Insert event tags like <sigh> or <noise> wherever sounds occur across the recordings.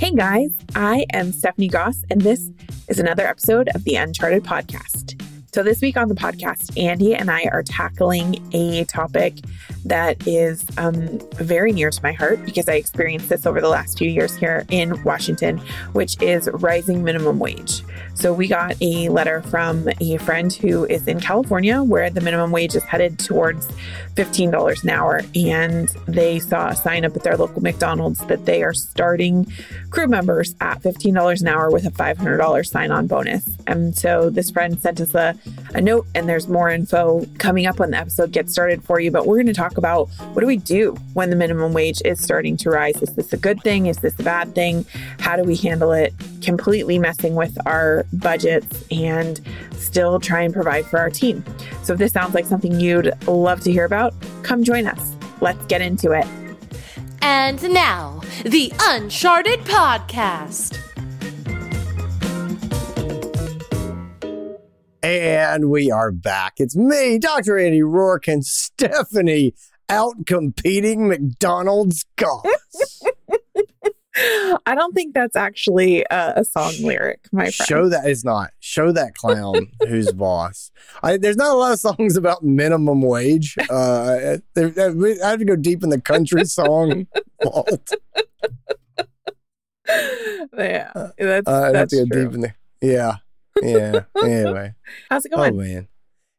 Hey guys, I am Stephanie Goss, and this is another episode of the Uncharted Podcast. So, this week on the podcast, Andy and I are tackling a topic that is um, very near to my heart because I experienced this over the last few years here in Washington, which is rising minimum wage. So, we got a letter from a friend who is in California where the minimum wage is headed towards $15 an hour. And they saw a sign up at their local McDonald's that they are starting crew members at $15 an hour with a $500 sign on bonus. And so, this friend sent us a a note, and there's more info coming up when the episode gets started for you. But we're going to talk about what do we do when the minimum wage is starting to rise? Is this a good thing? Is this a bad thing? How do we handle it? Completely messing with our budgets and still try and provide for our team. So if this sounds like something you'd love to hear about, come join us. Let's get into it. And now, the Uncharted Podcast. And we are back. It's me, Dr. Andy Roark, and Stephanie out competing McDonald's Goss. <laughs> I don't think that's actually a, a, song lyric, my friend. Show that is not. Show that clown <laughs> who's boss. I, there's not a lot of songs about minimum wage. Uh, <laughs> there, I have to go deep in the country song vault. Yeah, that's, uh, I have to go true. deep in the yeah yeah. <laughs> Anyway, how's it going? Oh man,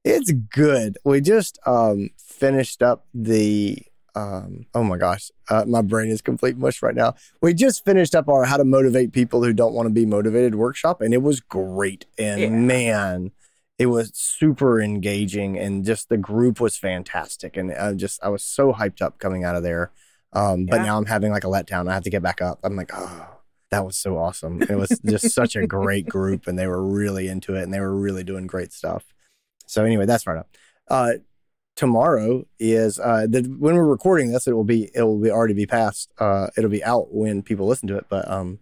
it's good. We just um finished up the um oh my gosh uh, my brain is complete mush right now we just finished up our how to motivate people who don't want to be motivated workshop and it was great and Yeah. man it was super engaging and just the group was fantastic and i just i was so hyped up coming out of there um but Yeah. now i'm having like a letdown i have to get back up i'm like oh that was so awesome. It was just such a great <laughs> group and they were really into it and they were really doing great stuff. So anyway that's right up. Uh tomorrow is uh the, when we're recording this it will be it will be already be past uh it'll be out when people listen to it but um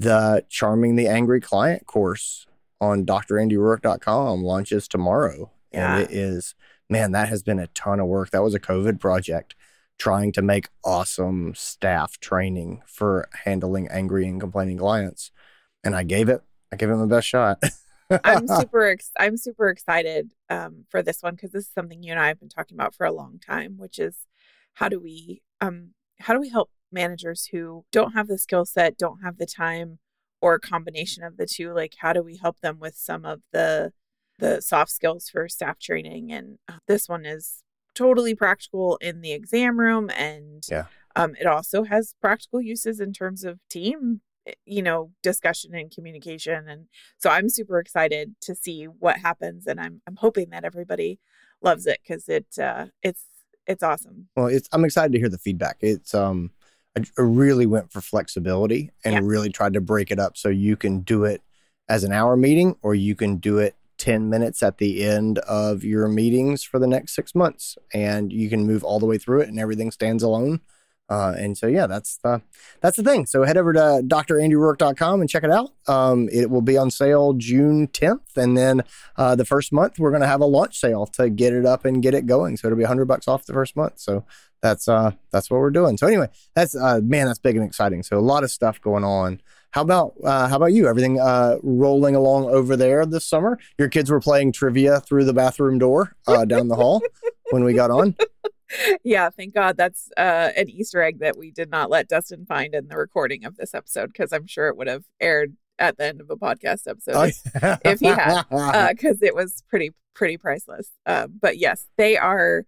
the charming the angry client course on drandyroark.com launches tomorrow Yeah. and it is man that has been a ton of work. That was a covid project trying to make awesome staff training for handling angry and complaining clients and i gave it i gave it my best shot <laughs> I'm super ex- I'm super excited um, for this one because this is something you and I have been talking about for a long time, which is how do we um, how do we help managers who don't have the skill set, don't have the time, or a combination of the two? Like, how do we help them with some of the the soft skills for staff training? And uh, this one is totally practical in the exam room, and Yeah. um, it also has practical uses in terms of team eh, you know discussion and communication and so I'm super excited to see what happens, and I'm I'm hoping that everybody loves it because it uh, it's it's awesome. Well, it's I'm excited to hear the feedback. It's um I, I really went for flexibility and Yeah. really tried to break it up so you can do it as an hour meeting or you can do it 10 minutes at the end of your meetings for the next 6 months and you can move all the way through it and everything stands alone. Uh, and so yeah, that's the that's the thing. So head over to drandyroark.com and check it out. Um, it will be on sale June 10th, and then uh, the first month we're going to have a launch sale to get it up and get it going. So it'll be 100 bucks off the first month. So that's uh that's what we're doing. So anyway, that's uh man, that's big and exciting. So a lot of stuff going on. How about uh, how about you? Everything uh, rolling along over there this summer? Your kids were playing trivia through the bathroom door uh, down the hall when we got on. <laughs> yeah, thank God that's uh, an Easter egg that we did not let Dustin find in the recording of this episode because I'm sure it would have aired at the end of a podcast episode Oh, if he had. because it was pretty pretty priceless. Uh, but yes, they are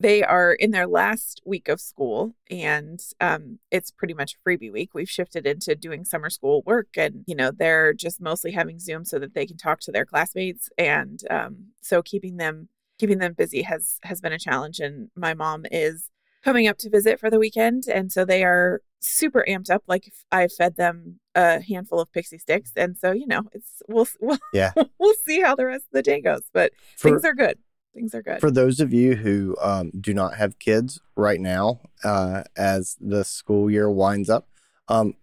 they are in their last week of school, and um, it's pretty much freebie week. We've shifted into doing summer school work, and you know they're just mostly having Zoom so that they can talk to their classmates, and um, so keeping them keeping them busy has has been a challenge. And my mom is coming up to visit for the weekend, and so they are super amped up. Like I fed them a handful of Pixy Stix, and so you know it's we'll <laughs> we'll, Yeah. we'll see how the rest of the day goes. But For- things are good. Things are good. For those of you who um, do not have kids right now, uh, as the school year winds up, um,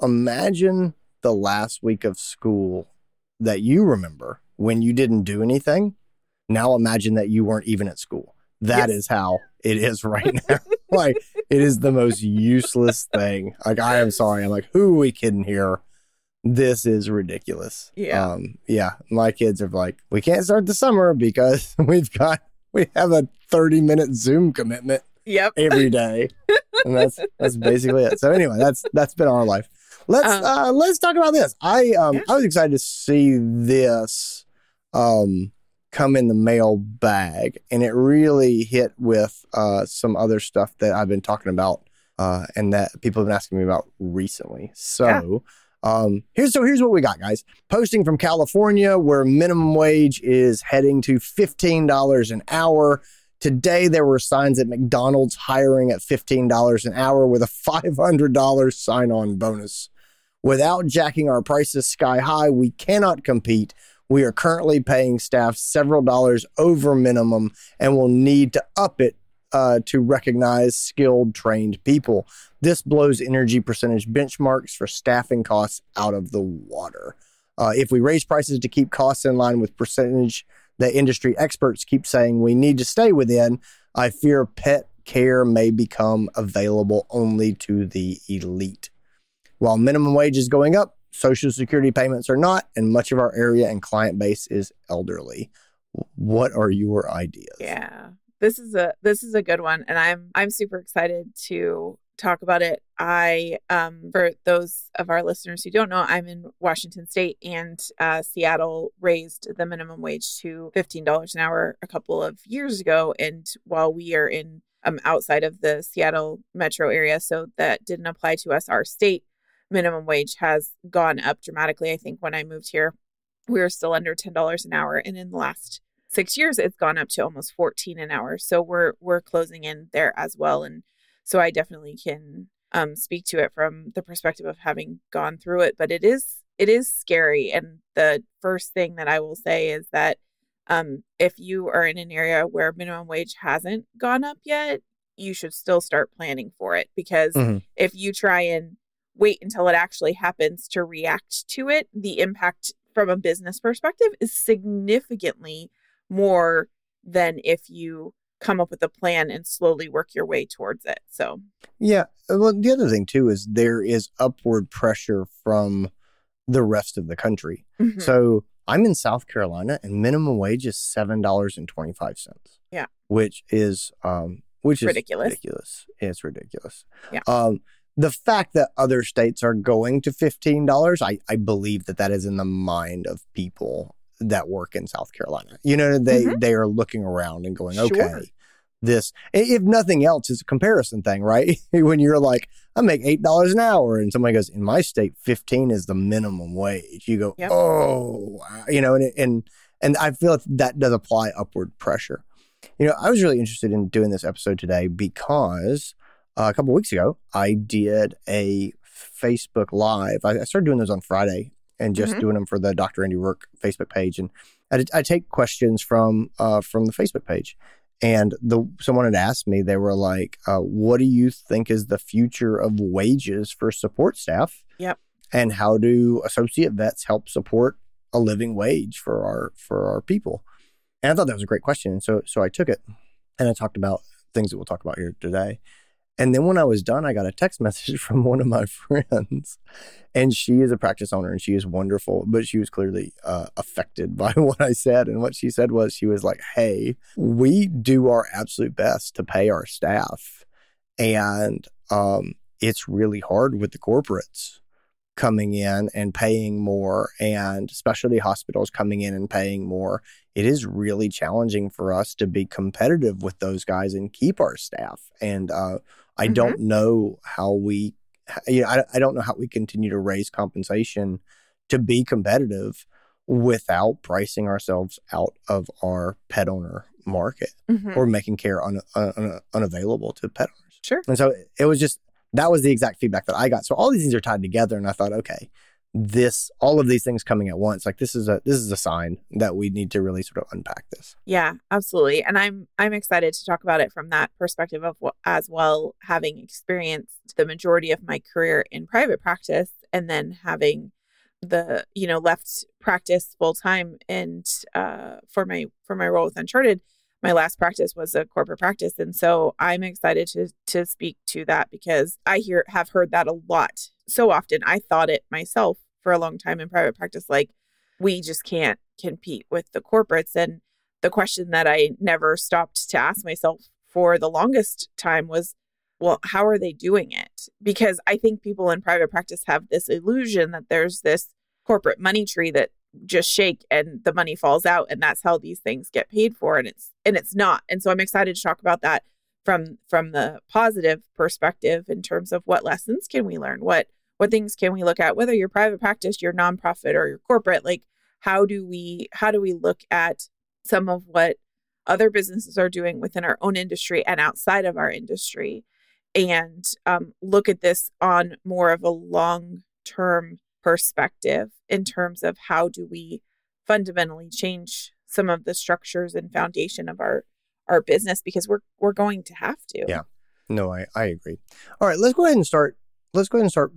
imagine the last week of school that you remember when you didn't do anything. Now imagine that you weren't even at school. That Yes. is how it is <laughs> right now. <laughs> like it is the most useless thing. Like I am sorry. I'm like, who are we kidding here? This is ridiculous. Yeah. Um, yeah. My kids are like, we can't start the summer because <laughs> we've got we have a 30 minute Zoom commitment Yep. every <laughs> day. and that's that's basically it. So anyway, that's that's been our life. Let's Um, uh let's talk about this. I um Yeah. I was excited to see this um come in the mail bag and it really hit with uh some other stuff that I've been talking about uh and that people have been asking me about recently. So um here's so here's what we got guys. Posting from California where minimum wage is heading to $15 an hour. Today, there were signs at McDonald's hiring at $15 an hour with a $500 sign on bonus. Without jacking our prices sky high, we cannot compete. We are currently paying staff several dollars over minimum and will need to up it uh, to recognize skilled, trained people. This blows energy percentage benchmarks for staffing costs out of the water. Uh, if we raise prices to keep costs in line with percentage that industry experts keep saying we need to stay within, I fear pet care may become available only to the elite. While minimum wage is going up, social security payments are not, and much of our area and client base is elderly. What are your ideas? Yeah. This is a this is a good one and I'm I'm super excited to talk about it. I um for those of our listeners who don't know, I'm in Washington state and uh Seattle raised the minimum wage to $15 an hour a couple of years ago and while we are in um outside of the Seattle metro area so that didn't apply to us our state minimum wage has gone up dramatically. I think when I moved here we were still under $10 an hour and in the last six years it's gone up to almost 14 an hour so we're we're closing in there as well and so i definitely can um, speak to it from the perspective of having gone through it but it is it is scary and the first thing that i will say is that um, if you are in an area where minimum wage hasn't gone up yet you should still start planning for it because Mhm. if you try and wait until it actually happens to react to it the impact from a business perspective is significantly more than if you come up with a plan and slowly work your way towards it. So, Yeah. Well, the other thing too is there is upward pressure from the rest of the country. mhm. So I'm in South Carolina and minimum wage is seven dollars and twenty five cents. Yeah. Which is um which is Ridiculous. Ridiculous. It's ridiculous. Yeah. Um the fact that other states are going to fifteen dollars, I, I believe that that is in the mind of people that work in South Carolina. You know, they Mhm. they are looking around and going, Sure. okay, this if nothing else is a comparison thing, right? <laughs> when you're like, I make eight dollars an hour, and somebody goes, in my state, fifteen is the minimum wage. You go, Yep. oh, you know, and and and I feel like that does apply upward pressure. You know, I was really interested in doing this episode today because uh, a couple weeks ago I did a Facebook Live. I, I started doing those on Friday and just Mhm. doing them for the Dr. Andy Roark Facebook page, and I, I take questions from uh, from the Facebook page. And the someone had asked me, they were like, uh, "What do you think is the future of wages for support staff? Yep. And how do associate vets help support a living wage for our for our people?" And I thought that was a great question, and so so I took it and I talked about things that we'll talk about here today. And then when I was done, I got a text <laughs> message from one of my <laughs> friends, and she is a practice owner and she is wonderful, but she was clearly uh, affected <laughs> by what I said. And what she said was, she was like, "Hey, we do our absolute best to pay our staff, and um, it's really hard with the corporates." coming in and paying more and specialty hospitals coming in and paying more it is really challenging for us to be competitive with those guys and keep our staff. And uh, I Mhm. don't know how we, you know, I, I don't know how we continue to raise compensation to be competitive without pricing ourselves out of our pet owner market Mhm. or making care un, un, unavailable to pet owners. Sure. And so it was just that was the exact feedback that I got. So all these things are tied together, and I thought, okay, this all of these things coming at once, like this is a this is a sign that we need to really sort of unpack this. Yeah, absolutely. And I'm I'm excited to talk about it from that perspective of as well having experienced the majority of my career in private practice and then having the you know left practice full time and uh for my for my role with Uncharted my last practice was a corporate practice and so i'm excited to to speak to that because i hear have heard that a lot so often i thought it myself for a long time in private practice like we just can't compete with the corporates. And the question that i never stopped to ask myself for the longest time was well how are they doing it? Because i think people in private practice have this illusion that there's this corporate money tree that just shake and the money falls out and that's how these things get paid for and it's and it's not. And so i'm excited to talk about that from from the positive perspective in terms of what lessons can we learn? What what things can we look at whether you're private practice you're nonprofit or you're corporate like how do we how do we look at some of what other businesses are doing within our own industry and outside of our industry and um, look at this on more of a long term perspective in terms of how do we fundamentally change some of the structures and foundation of our our business because we're we're going to have to. Yeah. No, I, I agree. All right, let's go ahead and start let's go ahead and start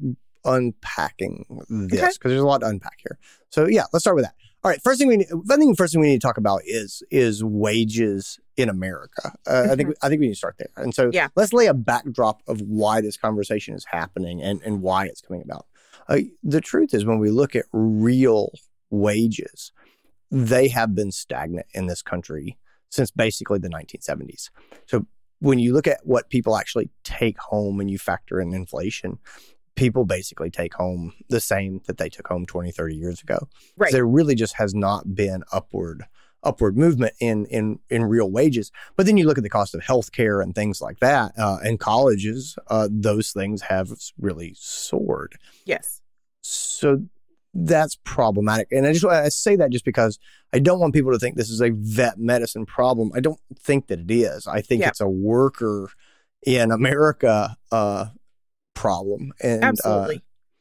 unpacking this because okay. there's a lot to unpack here. So yeah, let's start with that. All right, first thing we need, I think first thing we need to talk about is is wages in America. Uh, mm-hmm. I think mm-hmm. I think we need to start there. And so yeah. let's lay a backdrop of why this conversation is happening and and why it's coming about. Uh, the truth is, when we look at real wages, they have been stagnant in this country since basically the 1970s. So when you look at what people actually take home and you factor in inflation, people basically take home the same that they took home 20, 30 years ago. Right. There really just has not been upward upward movement in in in real wages. But then you look at the cost of healthcare and things like that, uh, and colleges, uh, those things have really soared. Yes. So that's problematic, and I just I say that just because I don't want people to think this is a vet medicine problem. I don't think that it is. I think yeah. it's a worker in America uh, problem, and uh.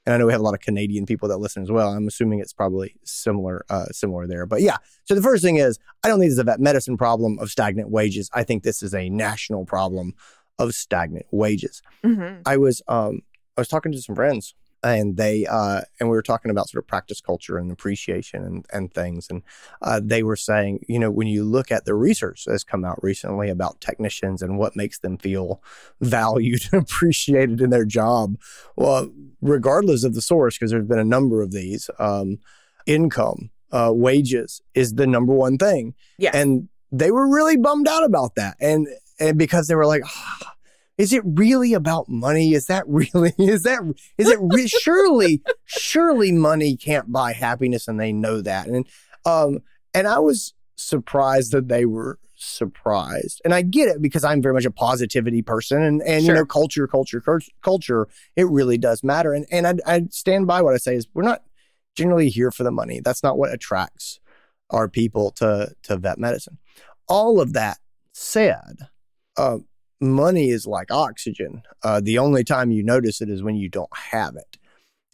And I know we have a lot of Canadian people that listen as well. I'm assuming it's probably similar, uh, similar there. But yeah, so the first thing is, I don't think this is a vet medicine problem of stagnant wages. I think this is a national problem of stagnant wages. Mm-hmm. I was, um, I was talking to some friends and they uh, and we were talking about sort of practice culture and appreciation and, and things and uh, they were saying you know when you look at the research that's come out recently about technicians and what makes them feel valued and <laughs> appreciated in their job well regardless of the source because there's been a number of these um, income uh, wages is the number one thing. Yeah and they were really bummed out about that. And and because they were like oh, is it really about money? Is that really, <laughs> is that, is it re- surely, surely money can't buy happiness and they know that. And, um, and I was surprised that they were surprised. And I get it because I'm very much a positivity person and, and sure. you know, culture, culture, culture, it really does matter. And, and I, I stand by what I say is we're not generally here for the money. That's not what attracts our people to, to vet medicine. All of that said, uh, money is like oxygen. Uh, the only time you notice it is when you don't have it.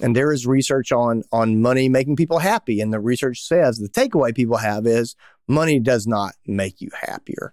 And there is research on on money making people happy, and the research says the takeaway people have is money does not make you happier.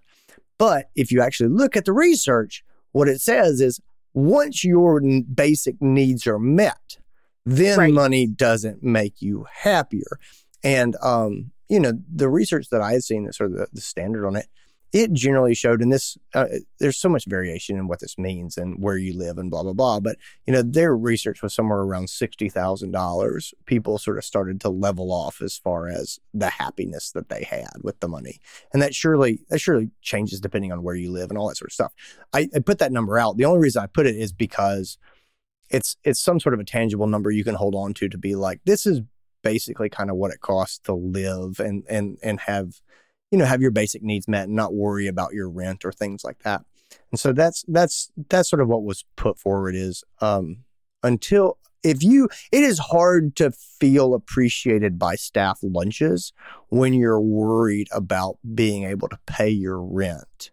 But if you actually look at the research, what it says is once your basic needs are met, then right. money doesn't make you happier. And um, you know, the research that I had seen, that's sort of the, the standard on it, it generally showed in this uh, there's so much variation in what this means and where you live and blah blah blah but you know their research was somewhere around $60,000 people sort of started to level off as far as the happiness that they had with the money. And that surely that surely changes depending on where you live and all that sort of stuff. I, I put that number out. The only reason I put it is because it's it's some sort of a tangible number you can hold on to to be like this is basically kind of what it costs to live and and and have you know, have your basic needs met and not worry about your rent or things like that. And so that's that's that's sort of what was put forward is um, until if you it is hard to feel appreciated by staff lunches when you're worried about being able to pay your rent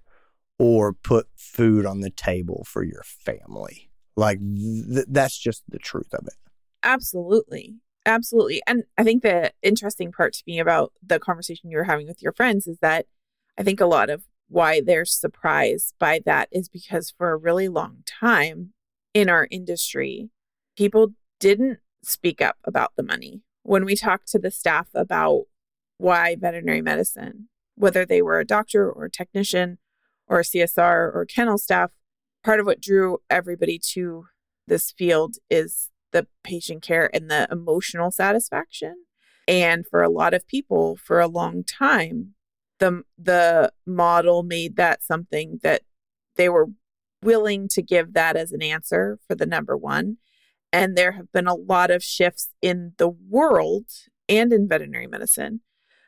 or put food on the table for your family. Like th- that's just the truth of it. Absolutely. Absolutely. And I think the interesting part to me about the conversation you were having with your friends is that I think a lot of why they're surprised by that is because for a really long time in our industry, people didn't speak up about the money. When we talked to the staff about why veterinary medicine whether they were a doctor or a technician or a CSR or kennel staff, part of what drew everybody to this field is the patient care and the emotional satisfaction. And for a lot of people for a long time, the the model made that something that they were willing to give that as an answer for the number one. And there have been a lot of shifts in the world and in veterinary medicine,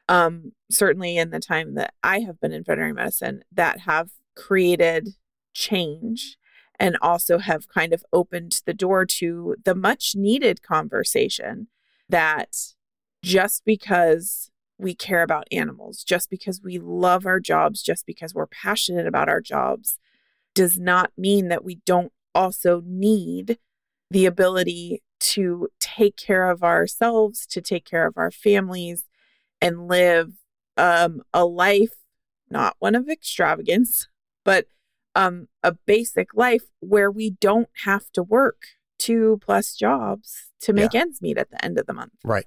um, certainly in the time that I have been in veterinary medicine, that have created change and also have kind of opened the door to the much needed conversation that just because we care about animals, just because we love our jobs, just because we're passionate about our jobs, does not mean that we don't also need the ability to take care of ourselves, to take care of our families, and live um, a life, not one of extravagance, but um, a basic life where we don't have to work two plus jobs to make yeah. ends meet at the end of the month. Right.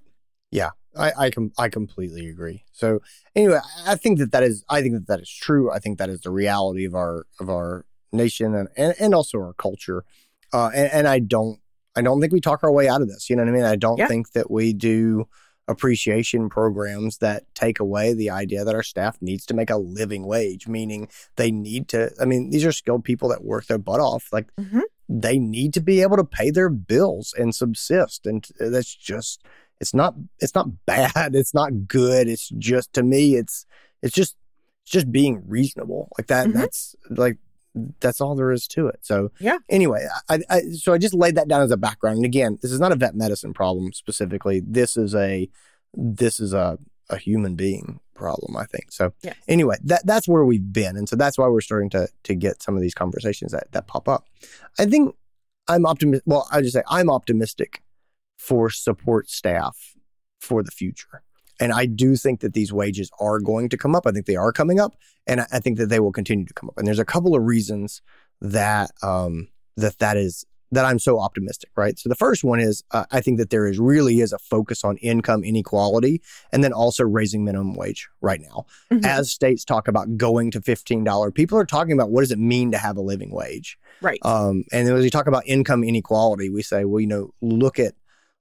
Yeah. I I, com- I completely agree. So anyway, I think that that is I think that that is true. I think that is the reality of our of our nation and, and, and also our culture. Uh, and, and, I don't, I don't think we talk our way out of this. You know what I mean? I don't yeah. think that we do appreciation programs that take away the idea that our staff needs to make a living wage, meaning they need to, I mean, these are skilled people that work their butt off. Like mm-hmm. they need to be able to pay their bills and subsist. And that's just, it's not, it's not <laughs> bad. It's not good. It's just, to me, it's, it's just, it's just being reasonable. Like that, mm-hmm. that's like, that's all there is to it. So yeah. Anyway, I, I, so I just laid that down as a background. And again, this is not a vet medicine problem specifically. This is a this is a a human being problem. I think so. Yes. Anyway, that that's where we've been, and so that's why we're starting to to get some of these conversations that that pop up. I think I'm optimistic. Well, I just say I'm optimistic for support staff for the future. And I do think that these wages are going to come up. I think they are coming up, and I think that they will continue to come up. And there's a couple of reasons that um, that that is that I'm so optimistic. Right. So the first one is uh, I think that there is really is a focus on income inequality, and then also raising minimum wage right now. Mm-hmm. As states talk about going to fifteen dollar, people are talking about what does it mean to have a living wage. Right. Um, and then as we talk about income inequality, we say, well, you know, look at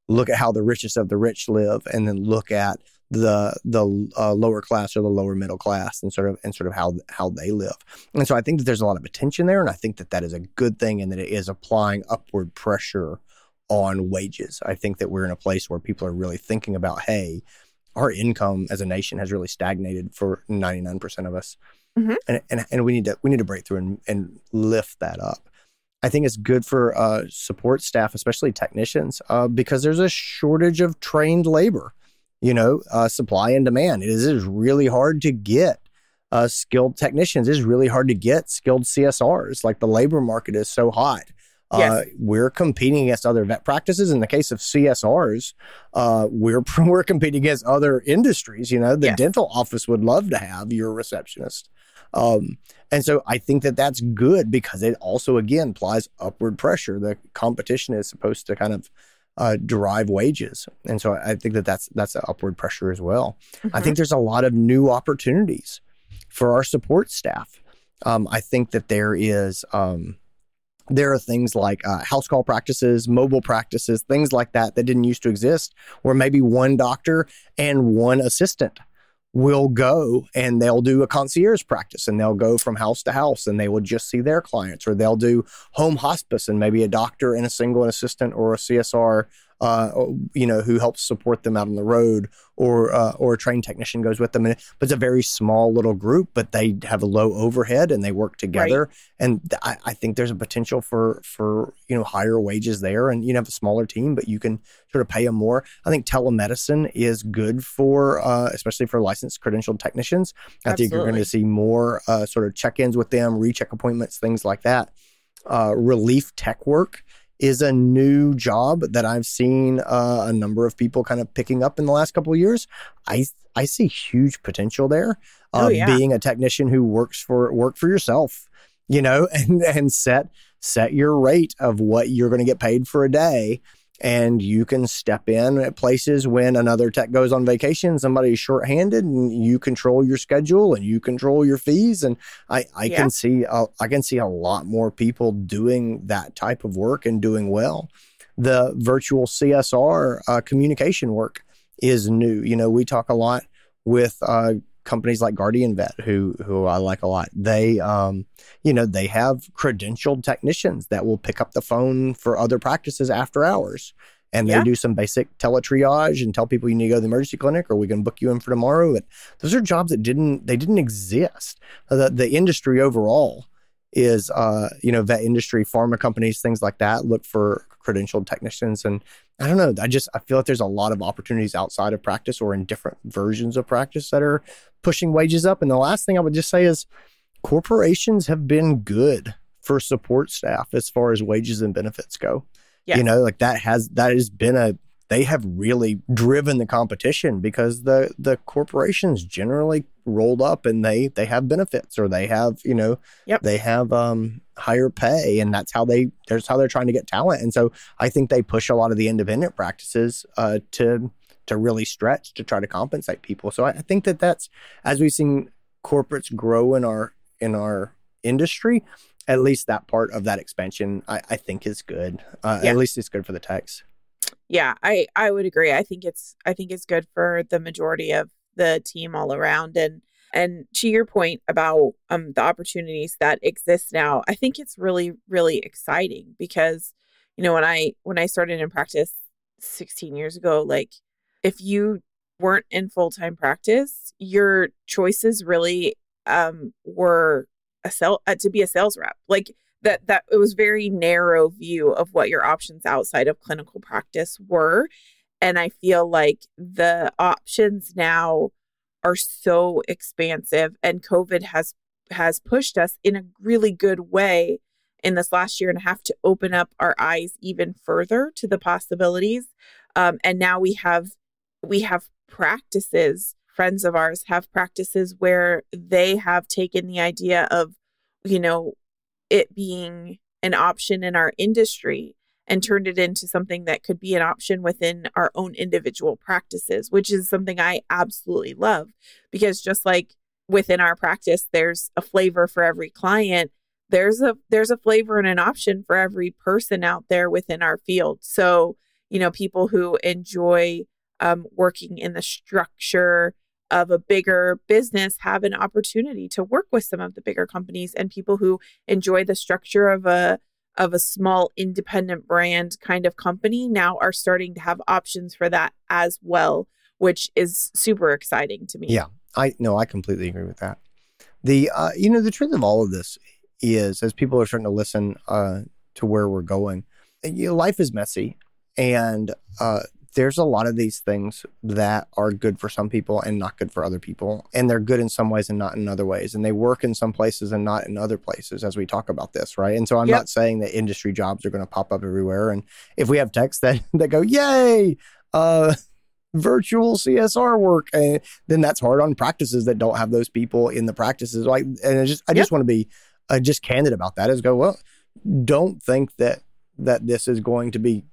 look at how the richest of the rich live, and then look at the the uh, lower class or the lower middle class and sort of and sort of how how they live. And so I think that there's a lot of attention there, and I think that that is a good thing, and that it is applying upward pressure on wages. I think that we're in a place where people are really thinking about, hey, our income as a nation has really stagnated for 99% of us, mm-hmm. and, and and we need to we need to break through and, and lift that up. I think it's good for uh, support staff, especially technicians, uh, because there's a shortage of trained labor you know, uh, supply and demand. It is, it is really hard to get uh, skilled technicians. It is really hard to get skilled CSRs. Like the labor market is so hot. Uh, yes. we're competing against other vet practices. In the case of CSRs, uh, we're <laughs> we're competing against other industries. You know, the yes. dental office would love to have your receptionist, um, and so I think that that's good because it also again applies upward pressure. The competition is supposed to kind of uh, derive wages, and so I think that that's that's an upward pressure as well. Mm-hmm. I think there's a lot of new opportunities for our support staff. Um, I think that there is. Um, there are things like uh, house call practices, mobile practices, things like that that didn't used to exist, where maybe one doctor and one assistant will go and they'll do a concierge practice and they'll go from house to house and they will just see their clients or they'll do home hospice and maybe a doctor and a single assistant or a CSR uh, you know, who helps support them out on the road, or uh, or a trained technician goes with them. And, but it's a very small little group, but they have a low overhead and they work together. Right. And I, I, think there's a potential for for you know higher wages there, and you know have a smaller team, but you can sort of pay them more. I think telemedicine is good for uh, especially for licensed credentialed technicians. I Absolutely. think you're going to see more uh, sort of check-ins with them, recheck appointments, things like that. Uh, relief tech work is a new job that I've seen uh, a number of people kind of picking up in the last couple of years. I I see huge potential there. Uh, oh, yeah. Being a technician who works for work for yourself, you know, <laughs> and and set set your rate of what you're going to get paid for a day. And you can step in at places when another tech goes on vacation, somebody's shorthanded, and you control your schedule and you control your fees. And I, I Yeah. can see a, I can see a lot more people doing that type of work and doing well. The virtual CSR uh, communication work is new. You know, we talk a lot with uh, companies like Guardian Vet, who who I like a lot. They, um, you know, they have credentialed technicians that will pick up the phone for other practices after hours, and they Yeah. do some basic teletriage and tell people you need to go to the emergency clinic or we can book you in for tomorrow. And those are jobs that didn't they didn't exist. The the industry overall is, uh, you know, vet industry, pharma companies, things like that look for credentialed technicians and I don't know. I just I feel like there's a lot of opportunities outside of practice or in different versions of practice that are pushing wages up. And the last thing I would just say is corporations have been good for support staff as far as wages and benefits go. Yes. You know, like that has that has been a they have really driven the competition because the the corporations generally rolled up and they they have benefits or they have you know Yep. they have um higher pay and that's how they that's how they're trying to get talent and so I think they push a lot of the independent practices uh, to to really stretch to try to compensate people. So I, I think that that's as we've seen corporates grow in our in our industry, at least that part of that expansion I, I think is good. Uh, Yeah. At least it's good for the techs. Yeah i i would agree. I think it's i think it's good for the majority of the team all around and and to your point about um the opportunities that exist now i think it's really really exciting because you know when i when i started in practice 16 years ago like if you weren't in full-time practice your choices really um were a sell uh, to be a sales rep. Like that that it was very narrow view of what your options outside of clinical practice were. And i feel like the options now are so expansive and covid has has pushed us in a really good way in this last year and a half to open up our eyes even further to the possibilities. Um, and now we have we have practices friends of ours have practices where they have taken the idea of you know it being an option in our industry and turned it into something that could be an option within our own individual practices, which is something I absolutely love because just like within our practice there's a flavor for every client, there's a there's a flavor and an option for every person out there within our field. So, you know, people who enjoy um, working in the structure of a bigger business have an opportunity to work with some of the bigger companies and people who enjoy the structure of a of a small independent brand kind of company now are starting to have options for that as well which is super exciting to me Yeah. I no, I completely agree with that. The uh, you know the truth of all of this is as people are starting to listen uh, to where we're going, you know, life is messy, and uh, there's a lot of these things that are good for some people and not good for other people, and they're good in some ways and not in other ways, and they work in some places and not in other places as we talk about this, right? And so I'm Yep. not saying that industry jobs are going to pop up everywhere, and if we have texts that <laughs> that go, yay. Uh, virtual CSR work, and then that's hard on practices that don't have those people in the practices. Like, and I just, I just want to be uh, just candid about that. Is go well, don't think that that this is going to be.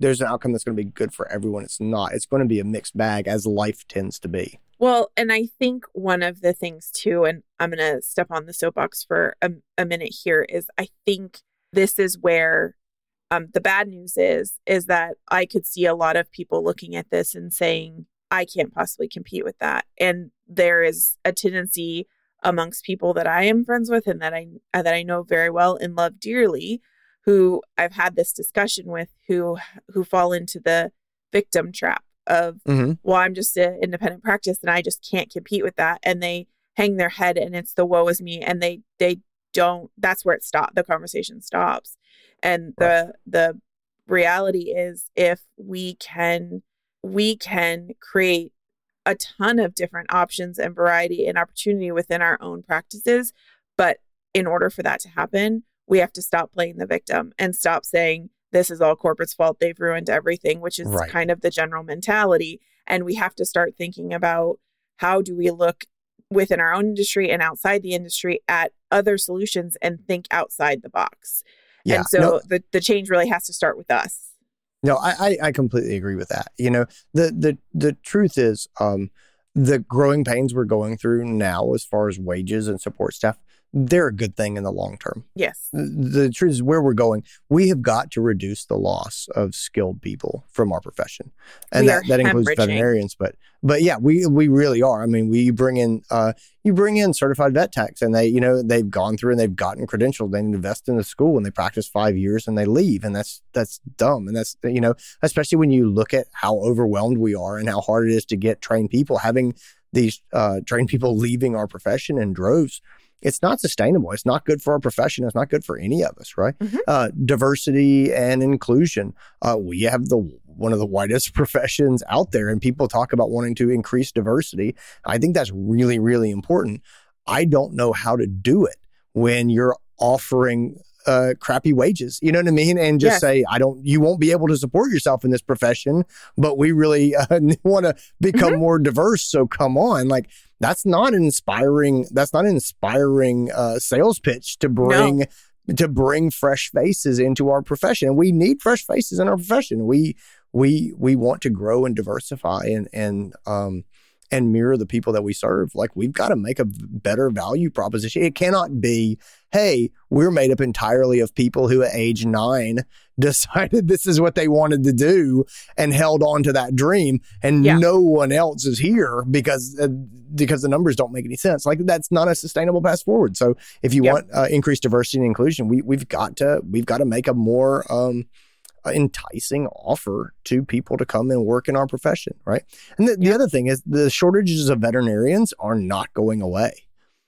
There's an outcome that's going to be good for everyone. It's not. It's going to be a mixed bag, as life tends to be. Well, and I think one of the things too, and I'm going to step on the soapbox for a, a minute here, is I think this is where um, the bad news is, is that I could see a lot of people looking at this and saying, I can't possibly compete with that. And there is a tendency amongst people that I am friends with and that I that I know very well and love dearly, who I've had this discussion with, who who fall into the victim trap of Mm-hmm. well, I'm just an independent practice and I just can't compete with that. And they hang their head and it's the woe is me. And they they don't that's where it stops the conversation stops. And the the reality is if we can we can create a ton of different options and variety and opportunity within our own practices. But in order for that to happen, we have to stop playing the victim and stop saying this is all corporate's fault. They've ruined everything, which is Right. kind of the general mentality. And we have to start thinking about how do we look within our own industry and outside the industry at other solutions and think outside the box. Yeah. and so no, the, the change really has to start with us. No, I, I, I completely agree with that. You know, the the the truth is, um, the growing pains we're going through now, as far as wages and support staff, they're a good thing in the long term. Yes. The, truth is, where we're going, we have got to reduce the loss of skilled people from our profession, and We that, that includes veterinarians. But but yeah, we we really are. I mean, we bring in uh, you bring in certified vet techs, and they you know they've gone through and they've gotten credentialed. They invest in the school and they practice five years and they leave, and that's that's dumb. And that's you know especially when you look at how overwhelmed we are and how hard it is to get trained people having these uh, trained people leaving our profession in droves it's not sustainable. It's not good for our profession. It's not good for any of us, right? Mhm. Uh, diversity and inclusion. Uh, we have the one of the widest <laughs> professions out there, and people talk about wanting to increase diversity. I think that's really, really important. I don't know how to do it when you're offering uh, crappy wages. You know what I mean? And just Yes. say, I don't, you won't be able to support yourself in this profession, but we really uh, <laughs> want to become more diverse. So come on. Like, that's not inspiring, that's not an inspiring uh, sales pitch to bring. To bring fresh faces into our profession, we need fresh faces in our profession. We we we want to grow and diversify and and um and mirror the people that we serve. Like we've got to make a better value proposition. It cannot be, hey, we're made up entirely of people who at age nine <laughs> decided this is what they wanted to do and held on to that dream, and Yeah. no one else is here because uh, because the numbers don't make any sense. Like that's not a sustainable path forward. So if you Yeah. want uh, increased diversity and inclusion, we we've got to we've got to make a more um, enticing offer to people to come and work in our profession, right? And the, the other thing is the shortages of veterinarians are not going away.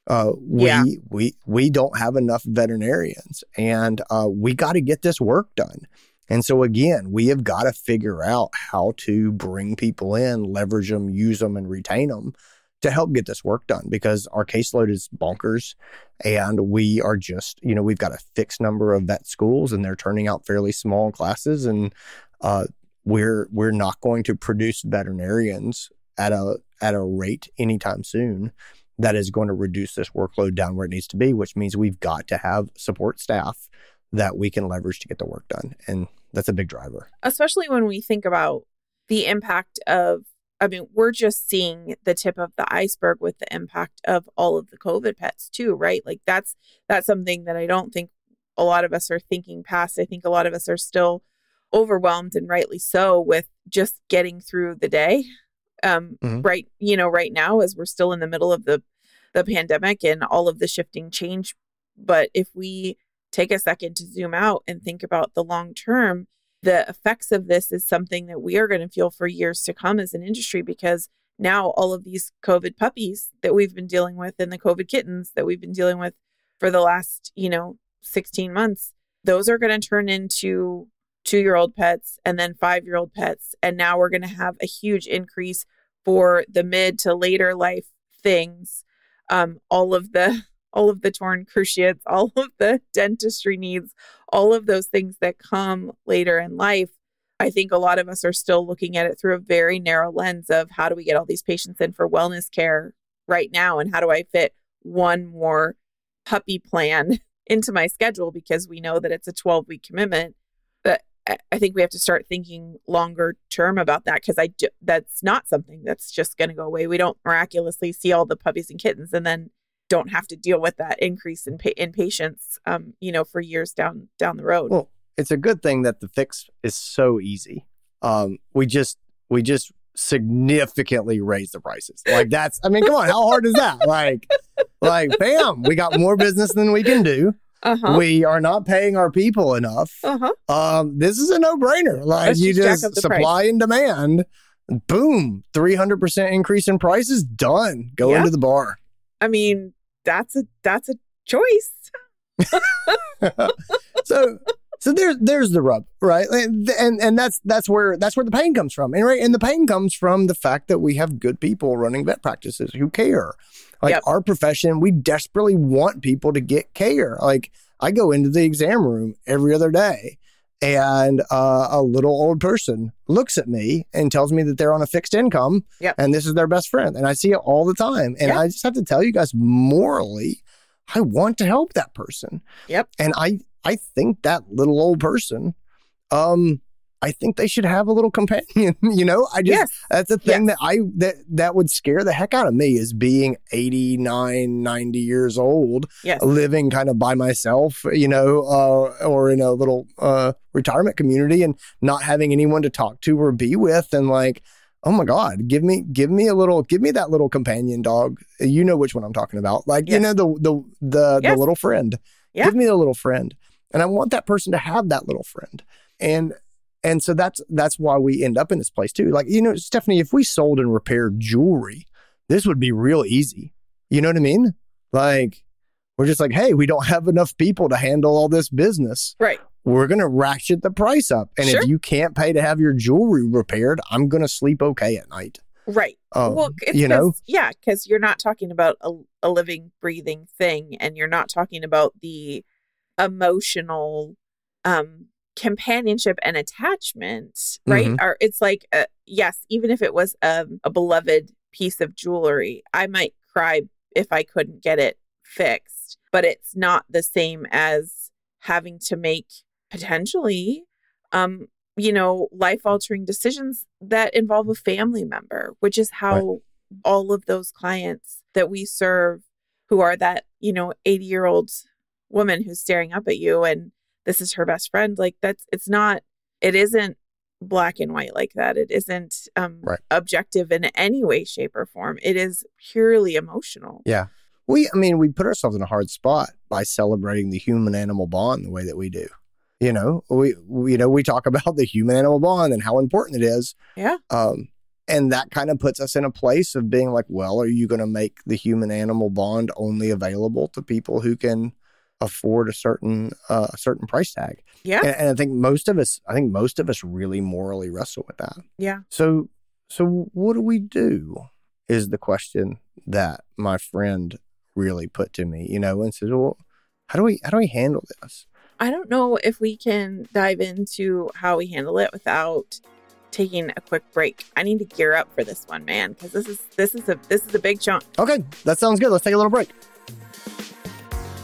Uh, we Yeah. we we don't have enough veterinarians, and uh, we got to get this work done. And so again, we have got to figure out how to bring people in, leverage them, use them, and retain them to help get this work done because our caseload is bonkers. And we are just you know we've got a fixed number of vet schools and they're turning out fairly small classes. And uh, we're we're not going to produce veterinarians at a at a rate anytime soon that is going to reduce this workload down where it needs to be which means we've got to have support staff that we can leverage to get the work done. And that's a big driver. Especially when we think about the impact of I mean, we're just seeing the tip of the iceberg with the impact of all of the COVID pets too, right? Like that's that's something that I don't think a lot of us are thinking past. I think a lot of us are still overwhelmed and rightly so with just getting through the day. Um Mhm. right, you know, right now as we're still in the middle of the the pandemic and all of the shifting change, but if we take a second to zoom out and think about the long term, the effects of this is something that we are going to feel for years to come as an industry because now all of these COVID puppies that we've been dealing with and the COVID kittens that we've been dealing with for the last, you know, 16 months, those are going to turn into two year old pets and then five year old pets. And now we're going to have a huge increase for the mid to later life things. Um, all of the all of the torn cruciates, <laughs> all of the dentistry needs, all of those things that come later in life. I think a lot of us are still looking at it through a very narrow lens of how do we get all these patients in for wellness care right now and how do I fit one more puppy plan <laughs> into my schedule because we know that it's a 12 week commitment. But I- think we have to start thinking longer term about that because I do, that's not something that's just going to go away. We don't miraculously see all the puppies and kittens and then don't have to deal with that increase in pa- in patients, um, you know, for years down down the road. Well, it's a good thing that the fix is so easy. Um, we just we just significantly raise the prices. Like that's I mean, come on, how hard is that? Like like bam, we got more business than we can do. Uh huh. We are not paying our people enough. Uh huh. Um, this is a no-brainer. Like Let's you just just supply price. and demand. Boom, 300% increase in prices done. Go Yeah. into the bar. I mean, that's a that's a choice. <laughs> so so there's there's the rub right and and and that's that's where that's where the pain comes from and right and the pain comes from the fact that we have good people running vet practices who care like Yep. our profession we desperately want people to get care like i go into the exam room every other day and uh, a little old person looks at me and tells me that they're on a fixed income Yep. and this is their best friend and i see it all the time and Yep. i just have to tell you guys morally i want to help that person Yep. and I I think that little old person um I think they should have a little companion. <laughs> you know, I just Yes. that's the thing Yes. that I that that would scare the heck out of me is being 89, 90 years old, Yes. living kind of by myself, you know, uh, or in a little uh, retirement community and not having anyone to talk to or be with, and like. Oh my God! Give me, give me a little, give me that little companion dog. You know which one I'm talking about. Like you know the the the the little friend. Yeah. Give me the little friend, and I want that person to have that little friend. And and so that's that's why we end up in this place too. Like, you know, Stephanie, if we sold and repaired jewelry, this would be real easy. You know what I mean? Like, we're just like, hey, we don't have enough people to handle all this business. Right. We're gonna ratchet the price up. And Sure. if you can't pay to have your jewelry repaired, I'm gonna sleep okay at night. Right. Um, well, you know, yeah, because you're not talking about a, a living, breathing thing, and you're not talking about the emotional um, companionship and attachment, right? Mhm. Or it's like, uh, yes, even if it was um, a beloved piece of jewelry, I might cry if I couldn't get it fixed, but it's not the same as having to make potentially um you know life altering decisions that involve a family member which is how all of those clients that we serve who are that you know 80 year old woman who's staring up at you and this is her best friend like that's it's not it isn't black and white like that it isn't um Right. objective in any way shape or form it is purely emotional Yeah. We, I mean, we put ourselves in a hard spot by celebrating the human animal bond the way that we do. You know, we, we you know, we talk <laughs> about the human animal bond and how important it is. Yeah. Um, and that kind of puts us in a place of being like, well, are you going to make the human animal bond only available to people who can afford a certain uh, a certain price tag? yeah And, and I think most of us, I think most of us really morally wrestle with that. yeah So, so what do we do? Is the question that my friend really put to me, you know, and says, "Well, how do we how do we handle this?" I don't know if we can dive into how we handle it without taking a quick break. I need to gear up for this one, man, because this is this is a this is a big chunk. Okay, that sounds good. Let's take a little break.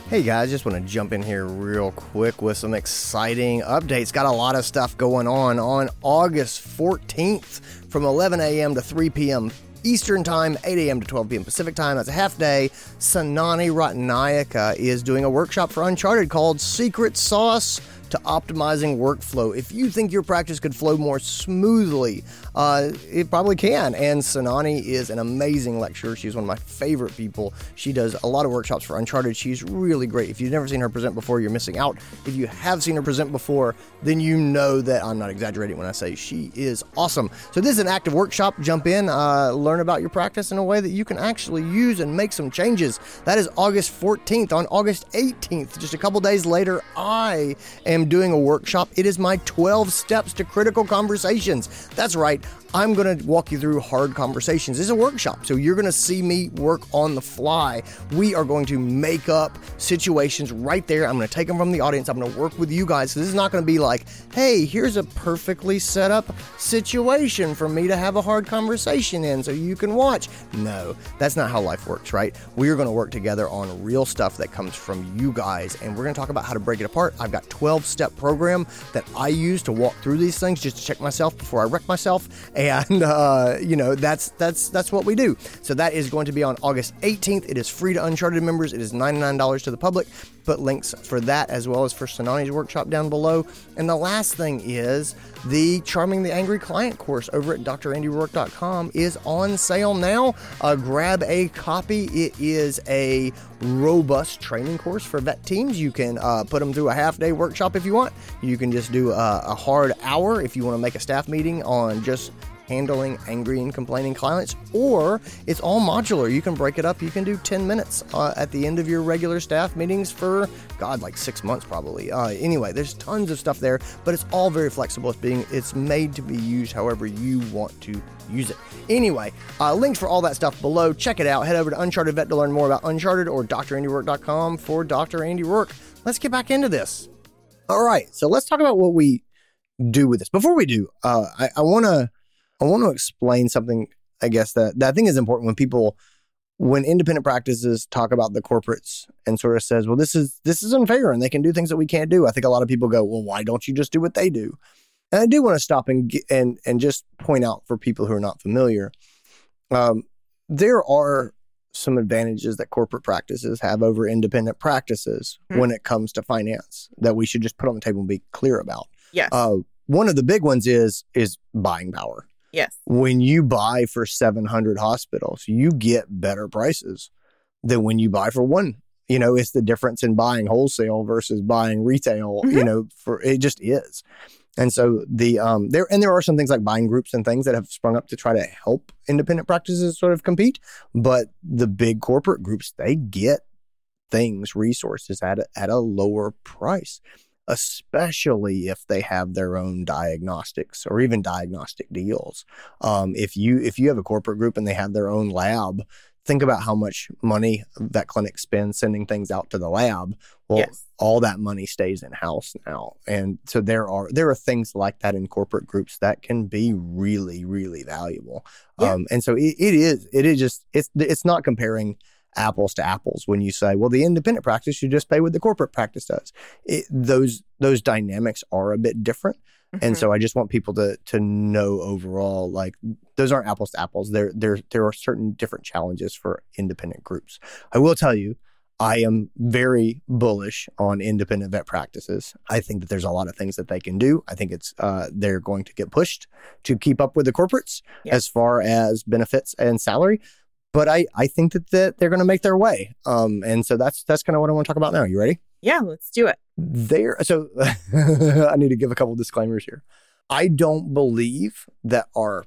Hey guys, just want to jump in here real quick with some exciting updates. Got a lot of stuff going on on August 14th from 11 a.m. to 3 p.m. Eastern Time, 8 a.m. to 12 p.m. Pacific Time. That's a half day. Senani Ratnayake is doing a workshop for Uncharted called Secret Sauce to Optimizing Workflow. If you think your practice could flow more smoothly, uh, it probably can. And Senani is an amazing lecturer. She's one of my favorite people. She does a lot of workshops for Uncharted. She's really great. If you've never seen her present before, you're missing out. If you have seen her present before, then you know that I'm not exaggerating when I say she is awesome. So this is an active workshop. Jump in, uh, learn about your practice in a way that you can actually use and make some changes. That is August 14th. On August 18th, just a couple days later, I am doing a workshop. It is my 12 steps to critical conversations. That's right. I'm going to walk you through hard conversations. This is a workshop, so you're going to see me work on the fly. We are going to make up situations right there. I'm going to take them from the audience. I'm going to work with you guys. So this is not going to be like, hey, here's a perfectly set up situation for me to have a hard conversation in so you can watch. No, that's not how life works, right? We are going to work together on real stuff that comes from you guys, and we're going to talk about how to break it apart. I've got 12 step program that I use to walk through these things just to check myself before I wreck myself, and uh, you know that's that's that's what we do. So that is going to be on August 18th. It is free to Uncharted members. It is $99 to the public. Put links for that as well as for Senani's workshop down below. And the last thing is the Charming the Angry Client course over at drandyroark.com is on sale now. Uh, grab a copy. It is a robust training course for vet teams. You can uh, put them through a half day workshop if you want. You can just do a, a hard hour if you want to make a staff meeting on just handling angry and complaining clients, or it's all modular. You can break it up. You can do 10 minutes uh, at the end of your regular staff meetings for, God, like six months probably. Uh, anyway, there's tons of stuff there, but it's all very flexible. It's being it's made to be used however you want to use it. Anyway, uh, links for all that stuff below. Check it out. Head over to Uncharted Vet to learn more about Uncharted or DrAndyRoark.com for Dr. Andy Roark. Let's get back into this. All right, so let's talk about what we do with this. Before we do, uh, I, I want to I want to explain something. I guess that that I think is important when people when independent practices talk about the corporates and sort of says, well, this is this is unfair and they can do things that we can't do. I think a lot of people go, well, why don't you just do what they do? And I do want to stop and and and just point out for people who are not familiar, um, there are some advantages that corporate practices have over independent practices Hmm. when it comes to finance that we should just put on the table and be clear about. Yes. Uh, one of the big ones is is buying power. Yes. When you buy for 700 hospitals, you get better prices than when you buy for one. You know, it's the difference in buying wholesale versus buying retail, you Mhm. know, for it just is. And so the um there and there are some things like buying groups and things that have sprung up to try to help independent practices sort of compete, but the big corporate groups they get things resources at a, at a lower price especially if they have their own diagnostics or even diagnostic deals. Um, if you if you have a corporate group and they have their own lab, think about how much money that clinic spends sending things out to the lab. Well, yes. all that money stays in house now, and so there are there are things like that in corporate groups that can be really really valuable. Yeah. Um, and so it, it is it is just it's it's not comparing apples to apples when you say, well, the independent practice should just pay what the corporate practice does. It, those those dynamics are a bit different, and Mhm. so I just want people to to know overall, like those aren't apples to apples. There there there are certain different challenges for independent groups. I will tell you. I am very bullish on independent vet practices. I think that there's a lot of things that they can do. I think it's uh, they're going to get pushed to keep up with the corporates as far as benefits and salary but I, I think that, that they're going to make their way. Um, and so that's that's kind of what I want to talk about now. You ready? yeah, let's do it. There. So <laughs> I need to give a couple disclaimers here. I don't believe that our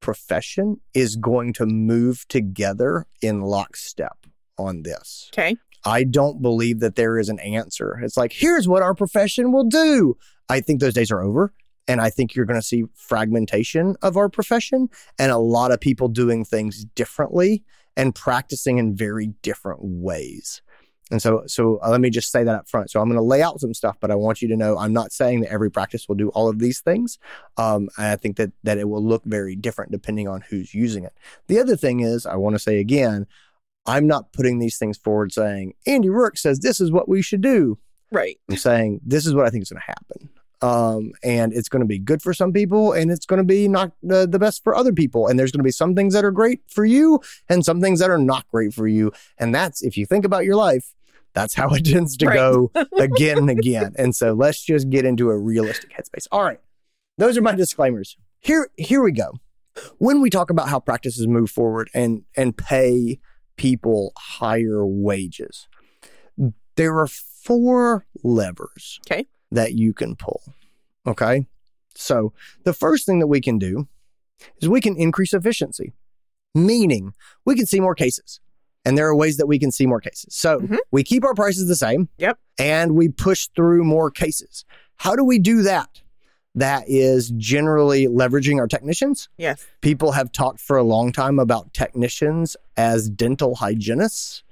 profession is going to move together in lockstep on this. Okay. I don't believe that there is an answer. It's like, here's what our profession will do. I think those days are over. And I think you're going to see fragmentation of our profession and a lot of people doing things differently and practicing in very different ways. And so, so uh, let me just say that up front. So I'm going to lay out some stuff, but I want you to know I'm not saying that every practice will do all of these things. Um, and I think that that it will look very different depending on who's using it. The other thing is, I want to say again, I'm not putting these things forward saying Andy Roark says this is what we should do. Right. I'm saying this is what I think is going to happen. Um, and it's going to be good for some people and it's going to be not the, the best for other people. And there's going to be some things that are great for you and some things that are not great for you. And that's, if you think about your life, that's how it tends to Right. go <laughs> again and again. And so let's just get into a realistic headspace. All right. Those are my disclaimers. Here, here we go. When we talk about how practices move forward and and pay people higher wages, there are four levers Okay. That you can pull. Okay. So the first thing that we can do is we can increase efficiency, meaning we can see more cases. And there are ways that we can see more cases. So Mhm. we keep our prices the same. Yep. And we push through more cases. How do we do that? That is generally leveraging our technicians. Yes. People have talked for a long time about technicians as dental hygienists,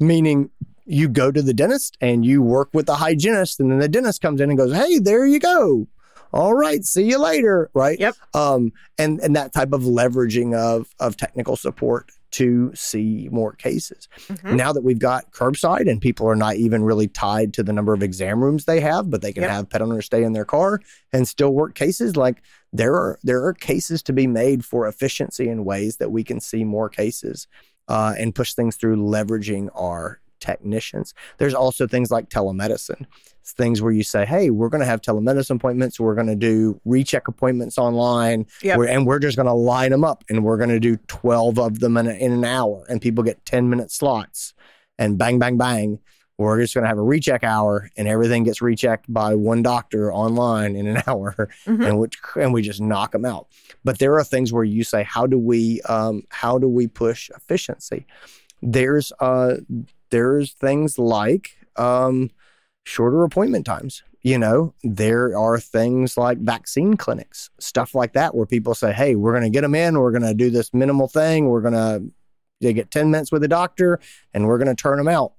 meaning you go to the dentist and you work with the hygienist, and then the dentist comes in and goes, Hey, there you go. All right, see you later. Right. Yep. Um, and, and that type of leveraging of of technical support to see more cases. Mhm. Now that we've got curbside and people are not even really tied to the number of exam rooms they have, but they can Yep. have pet owners stay in their car and still work cases. Like there are there are cases to be made for efficiency in ways that we can see more cases uh, and push things through leveraging our technicians. There's also things like telemedicine. It's things where you say, "Hey, we're going to have telemedicine appointments. We're going to do recheck appointments online, Yep. we're, and we're just going to line them up, and we're going to do 12 of them in, a, in an hour, and people get 10 minute slots, and bang, bang, bang." We're just going to have a recheck hour, and everything gets rechecked by one doctor online in an <laughs> hour, Mhm. and which and we just knock them out. But there are things where you say, how do we um, how do we push efficiency? There's uh there's things like um, shorter appointment times. You know, there are things like vaccine clinics, stuff like that, where people say, "Hey, we're going to get them in. We're going to do this minimal thing. We're going to they get ten minutes with the doctor, and we're going to turn them out."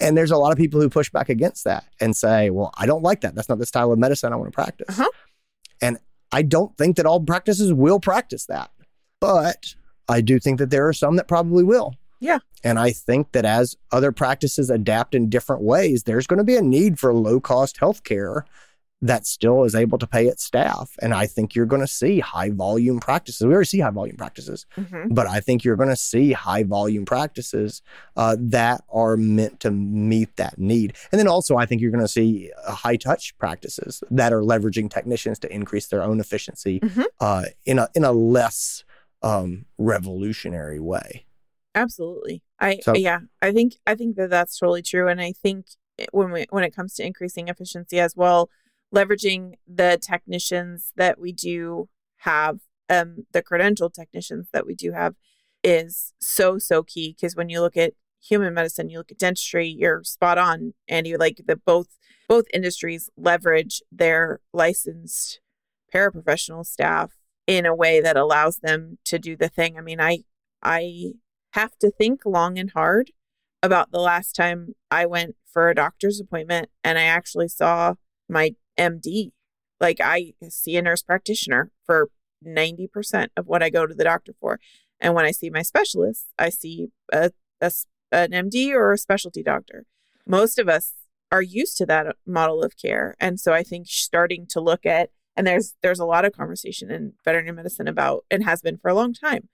And there's a lot of people who push back against that and say, "Well, I don't like that. That's not the style of medicine I want to practice." Uh-huh. And I don't think that all practices will practice that, but I do think that there are some that probably will. Yeah. And I think that as other practices adapt in different ways, there's going to be a need for low cost healthcare that still is able to pay its staff. And I think you're going to see high volume practices. We already see high volume practices, Mhm. but I think you're going to see high volume practices uh, that are meant to meet that need. And then also, I think you're going to see uh, high touch practices that are leveraging technicians to increase their own efficiency Mhm. uh, in a in a less um, revolutionary way. Absolutely. I So- yeah, I think I think that that's totally true and I think when we when it comes to increasing efficiency as well, leveraging the technicians that we do have um the credentialed technicians that we do have is so so key because when you look at human medicine, you look at dentistry, you're spot on and you like the both both industries leverage their licensed paraprofessional staff in a way that allows them to do the thing. I mean, I I have to think long and hard about the last time I went for a doctor's appointment and I actually saw my MD. Like I see a nurse practitioner for 90% of what I go to the doctor for. And when I see my specialist, I see a, a an MD or a specialty doctor. Most of us are used to that uh, model of care. And so I think starting to look at and there's there's a lot of conversation in veterinary medicine about and has been for a long time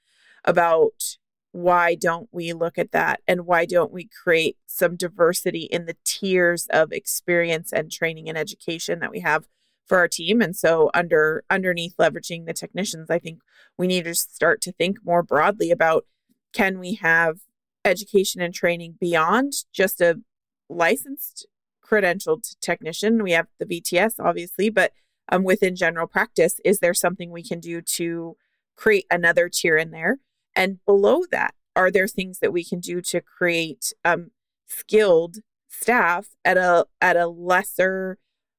about why don't we look at that? And why don't we create some diversity in the tiers of experience and training and education that we have for our team? And so under underneath leveraging the technicians i think we need to start to think more broadly about can we have education and training beyond just a licensed credentialed technician? We have the vts obviously but um, within general practice is there something we can do to create another tier in there and below that, are there things that we can do to create um, skilled staff at a at a lesser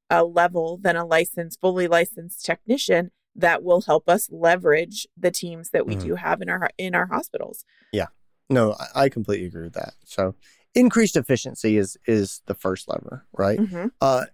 uh, level than a licensed, fully licensed technician that will help us leverage the teams that we Mhm. do have in our in our hospitals? Yeah, no, I, I completely agree with that. So increased efficiency is is the first lever, right? Mm-hmm. Uh,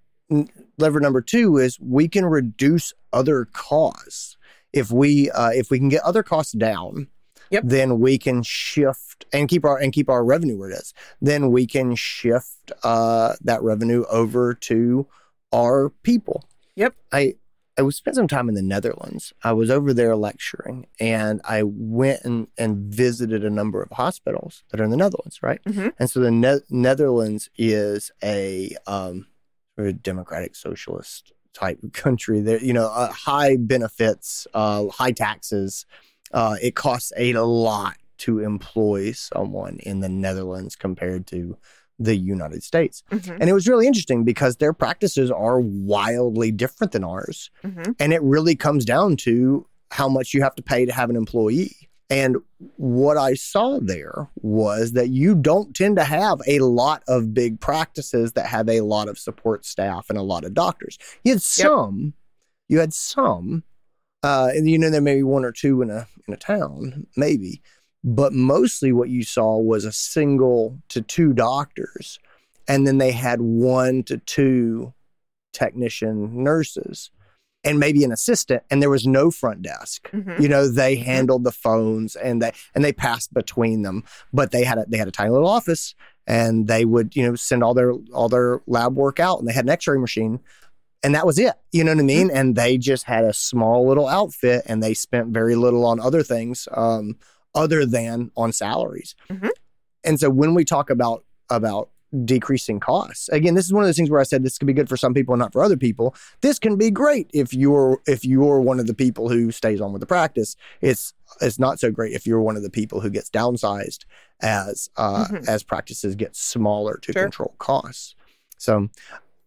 lever number two is we can reduce other costs. If we uh, if we can get other costs down, Yep. then we can shift and keep our and keep our revenue where it is. Then we can shift uh, that revenue over to our people. Yep. I I was spent some time in the Netherlands. I was over there lecturing, and I went and, and visited a number of hospitals that are in the Netherlands, right? Mhm. And so the ne- Netherlands is a um, sort of democratic socialist type <laughs> country. There, you know, uh, high benefits, uh, high taxes. Uh, it costs a lot to employ someone in the Netherlands compared to the United States. Mm-hmm. And it was really interesting because their practices are wildly different than ours. Mm-hmm. And it really comes down to how much you have to pay to have an employee. And what I saw there was that you don't tend to have a lot of big practices that have a lot of support staff and a lot of doctors. You had some, you had some, uh, and you know there may be one or two in a in a town, maybe, but mostly what you saw was a single to two doctors, and then they had one to two technician nurses and maybe an assistant and there was no front desk Mm-hmm. you know they handled the phones and they and they passed between them but they had a they had a tiny little office and they would you know send all their all their lab work out and they had an x-ray machine and that was it you know what i mean and they just had a small little outfit and they spent very little on other things um, other than on salaries Mhm. and so when we talk about about decreasing costs again this is one of those things where i said this could be good for some people and not for other people this can be great if you're if you're one of the people who stays on with the practice it's it's not so great if you're one of the people who gets downsized as uh Mhm. as practices get smaller to Sure. control costs so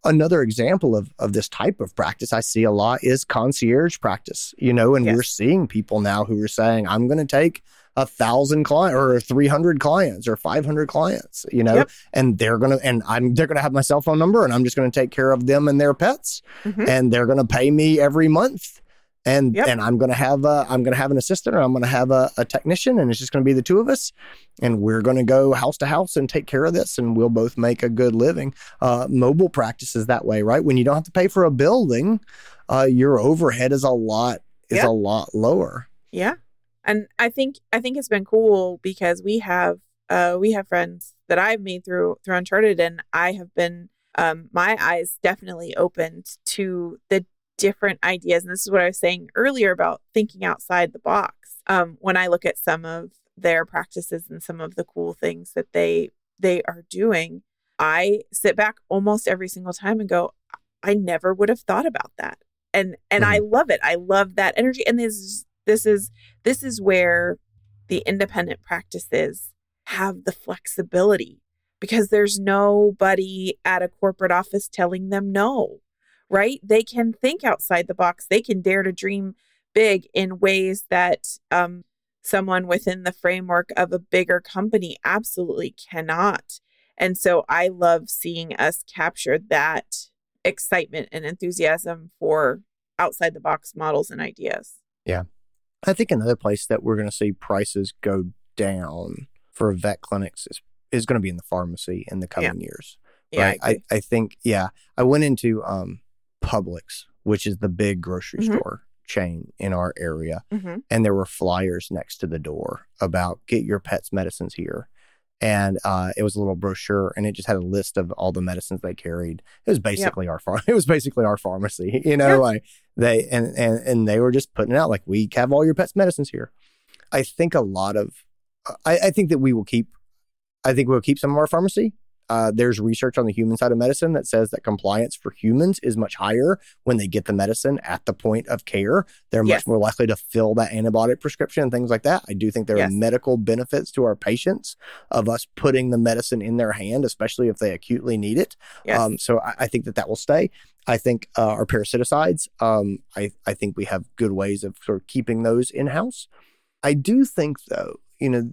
another example of of this type of practice i see a lot is concierge practice you know and Yes. we're seeing people now who are saying i'm going to take a thousand client or 300 clients or 500 clients you know Yep. and they're going to and i'm they're going to have my cell phone number and i'm just going to take care of them and their pets Mhm. and they're going to pay me every month and Yep. and i'm going to have a, i'm to have an assistant or i'm going to have a, a technician and it's just going to be the two of us and we're going to go house to house and take care of this and we'll both make a good living uh, mobile practices that way right when you don't have to pay for a building uh, your overhead is a lot is Yeah. a lot lower Yeah. And I think I think it's been cool because we have uh we have friends that I've made through through Uncharted and I have been um, my eyes definitely opened to the different ideas. And this is what I was saying earlier about thinking outside the box. Um, when I look at some of their practices and some of the cool things that they they are doing, I sit back almost every single time and go, I never would have thought about that. And and mm-hmm. I love it. I love that energy. And this this is this is where the independent practices have the flexibility because there's nobody at a corporate office telling them no, right? They can think outside the box. They can dare to dream big in ways that um, someone within the framework of a bigger company absolutely cannot. And so I love seeing us capture that excitement and enthusiasm for outside the box models and ideas. Yeah. I think another place that we're going to see prices go down for vet clinics is, is going to be in the pharmacy in the coming yeah. years. Right. Yeah, I, I, I, think, yeah. I went into um, Publix, which is the big grocery mm-hmm. store chain in our area, mm-hmm. and there were flyers next to the door about get your pet's medicines here and uh, it was a little brochure and it just had a list of all the medicines they carried it was basically yep. our farm <laughs> it was basically our pharmacy <laughs> you know yep. like they and, and and they were just putting it out like we have all your pets medicines here i think a lot of I, I think that we will keep i think we'll keep some of our pharmacy uh, there's research on the human side of medicine that says that compliance for humans is much higher when they get the medicine at the point of care. They're yes. much more likely to fill that antibiotic prescription and things like that. I do think there yes. are medical benefits to our patients of us putting the medicine in their hand, especially if they acutely need it. Yes. Um, so I, I, think that that will stay. I think uh, our parasiticides, um, I, I think we have good ways of sort of keeping those in house. I do think, though, you know,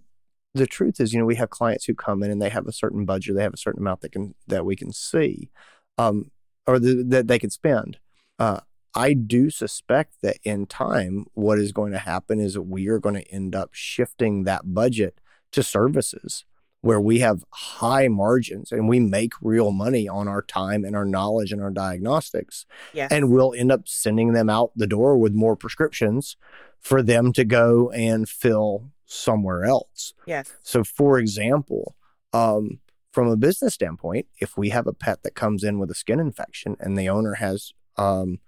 the truth is, you know, we have clients who come in and they have a certain budget, they have a certain amount that can that we can see, um, or the, that they can spend. Uh, I do suspect that in time, what is going to happen is we are going to end up shifting that budget to services where we have high margins and we make real money on our time and our knowledge and our diagnostics. Yes. And we'll end up sending them out the door with more prescriptions for them to go and fill somewhere else. Yes. So, for example, um, from a business standpoint, if we have a pet that comes in with a skin infection and the owner has um,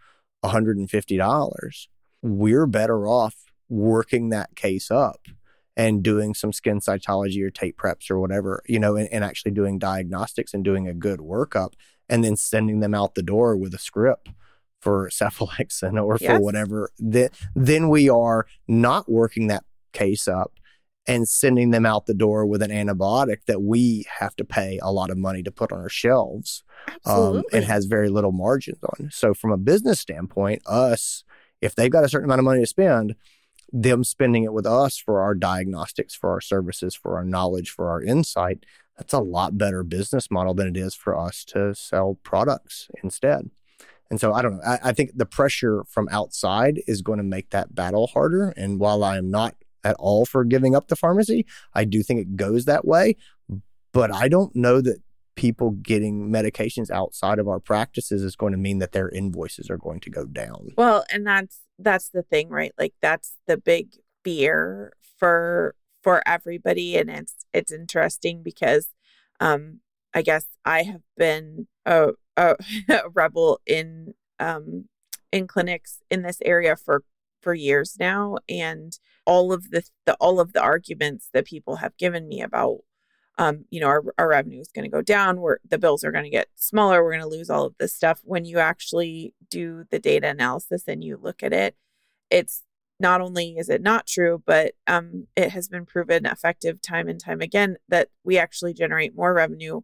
$150, we're better off working that case up and doing some skin cytology or tape preps or whatever, you know, and, and actually doing diagnostics and doing a good workup and then sending them out the door with a script for <laughs> cephalexin or yes. for whatever, then, then we are not working that case up and sending them out the door with an antibiotic that we have to pay a lot of money to put on our shelves um, and has very little margins on. So, from a business standpoint, us, if they've got a certain amount of money to spend, them spending it with us for our diagnostics, for our services, for our knowledge, for our insight, that's a lot better business model than it is for us to sell products instead. And so I don't know. I, I think the pressure from outside is going to make that battle harder. And while I am not at all for giving up the pharmacy. I do think it goes that way, but I don't know that people getting medications outside of our practices is going to mean that their invoices are going to go down. Well, and that's that's the thing, right? Like that's the big fear for for everybody and it's it's interesting because um I guess I have been a, a, <laughs> a rebel in um in clinics in this area for for years now and all of the, the all of the arguments that people have given me about um, you know, our, our revenue is going to go down. Where the bills are going to get smaller. We're going to lose all of this stuff. When you actually do the data analysis and you look at it, it's not only is it not true, but um, it has been proven effective time and time again that we actually generate more revenue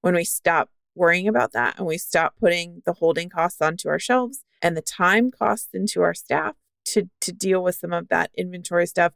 when we stop worrying about that and we stop putting the holding costs onto our shelves and the time costs into our staff to to deal with some of that inventory stuff.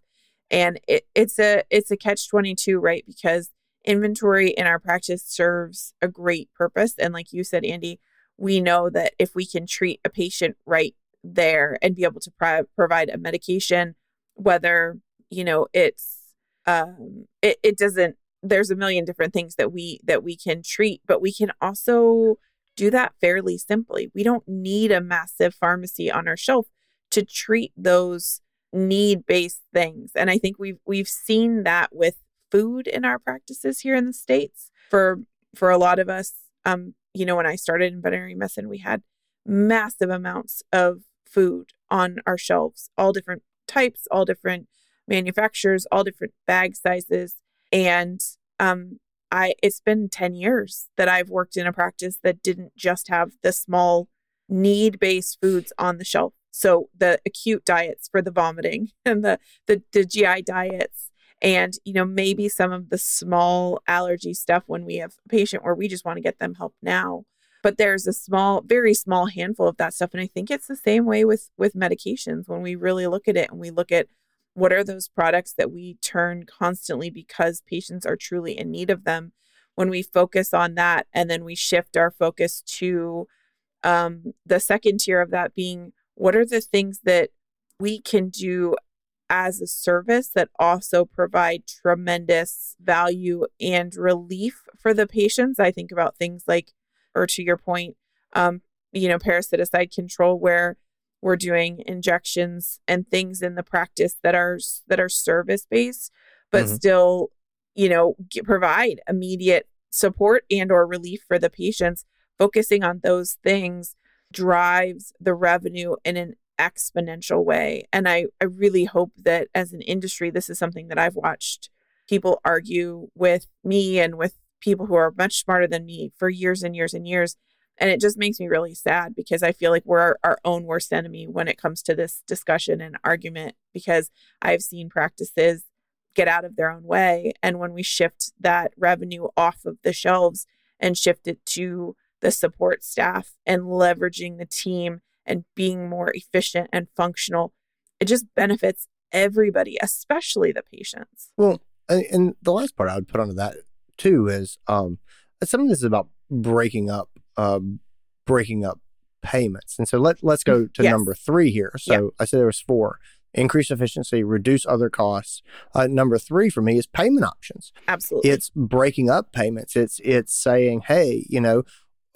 And it, it's a it's a catch 22 right? Because inventory in our practice serves a great purpose. And like you said andy we know that if we can treat a patient right there and be able to pro- provide a medication whether you know it's um it, it doesn't there's a million different things that we that we can treat but we can also do that fairly simply. We don't need a massive pharmacy on our shelf to treat those need-based things. And I think we've we've seen that with food in our practices here in the states. For for a lot of us, um, you know, when I started in veterinary medicine, we had massive amounts of food on our shelves, all different types, all different manufacturers, all different bag sizes. And um, I it's been 10 years that I've worked in a practice that didn't just have the small need-based foods on the shelf. So the acute diets for the vomiting <laughs> and the the, the GI diets and you know maybe some of the small allergy stuff when we have a patient where we just want to get them help now. But there's a small very small handful of that stuff and i think it's the same way with with medications. When we really look at it and we look at what are those products that we turn constantly because patients are truly in need of them when we focus on that and then we shift our focus to um, the second tier of that being what are the things that we can do as a service that also provide tremendous value and relief for the patients. I think about things like, or to your point, um, you know, parasiticide control, where we're doing injections and things in the practice that are that are service based, but mm-hmm. still, you know, get, provide immediate support and or relief for the patients. Focusing on those things drives the revenue in an exponential way. And I, I really hope that as an industry, this is something that I've watched people argue with me and with people who are much smarter than me for years and years and years. And it just makes me really sad because I feel like we're our, our own worst enemy when it comes to this discussion and argument because I've seen practices get out of their own way. And when we shift that revenue off of the shelves and shift it to the support staff and leveraging the team and being more efficient and functional, it just benefits everybody, especially the patients. Well, and the last part I would put onto that too is um, some of this is about breaking up, uh, breaking up payments. And so let let's go to yes. number three here. So yeah. I said there was four: increase efficiency, reduce other costs. Uh, number three for me is payment options. Absolutely, it's breaking up payments. It's it's saying, hey, you know,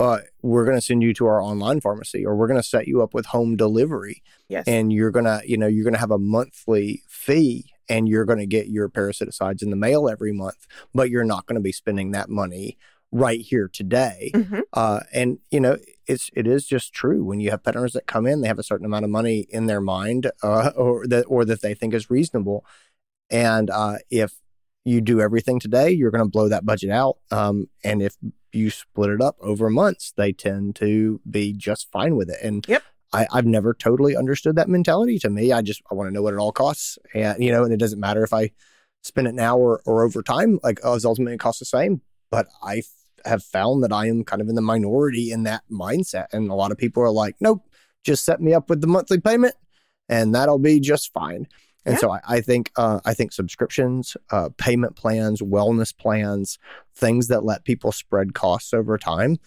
uh, we're going to send you to our online pharmacy or we're going to set you up with home delivery. Yes. And you're going to, you know, you're going to have a monthly fee and you're going to get your parasiticides in the mail every month, but you're not going to be spending that money right here today. Mm-hmm. Uh, and you know, it's it is just true when you have pet owners that come in, they have a certain amount of money in their mind, uh, or that or that they think is reasonable, and uh, if you do everything today, you're going to blow that budget out. Um, and if you split it up over months, they tend to be just fine with it. And yep. I, have never totally understood that mentality. To me, I just I want to know what it all costs, and you know, and it doesn't matter if I spend it now or, or over time. Like, oh, it's ultimately cost the same. But I f- have found that I am kind of in the minority in that mindset, and a lot of people are like, nope, just set me up with the monthly payment, and that'll be just fine. And yeah. so I, I think uh, I think subscriptions, uh, payment plans, wellness plans, things that let people spread costs over time.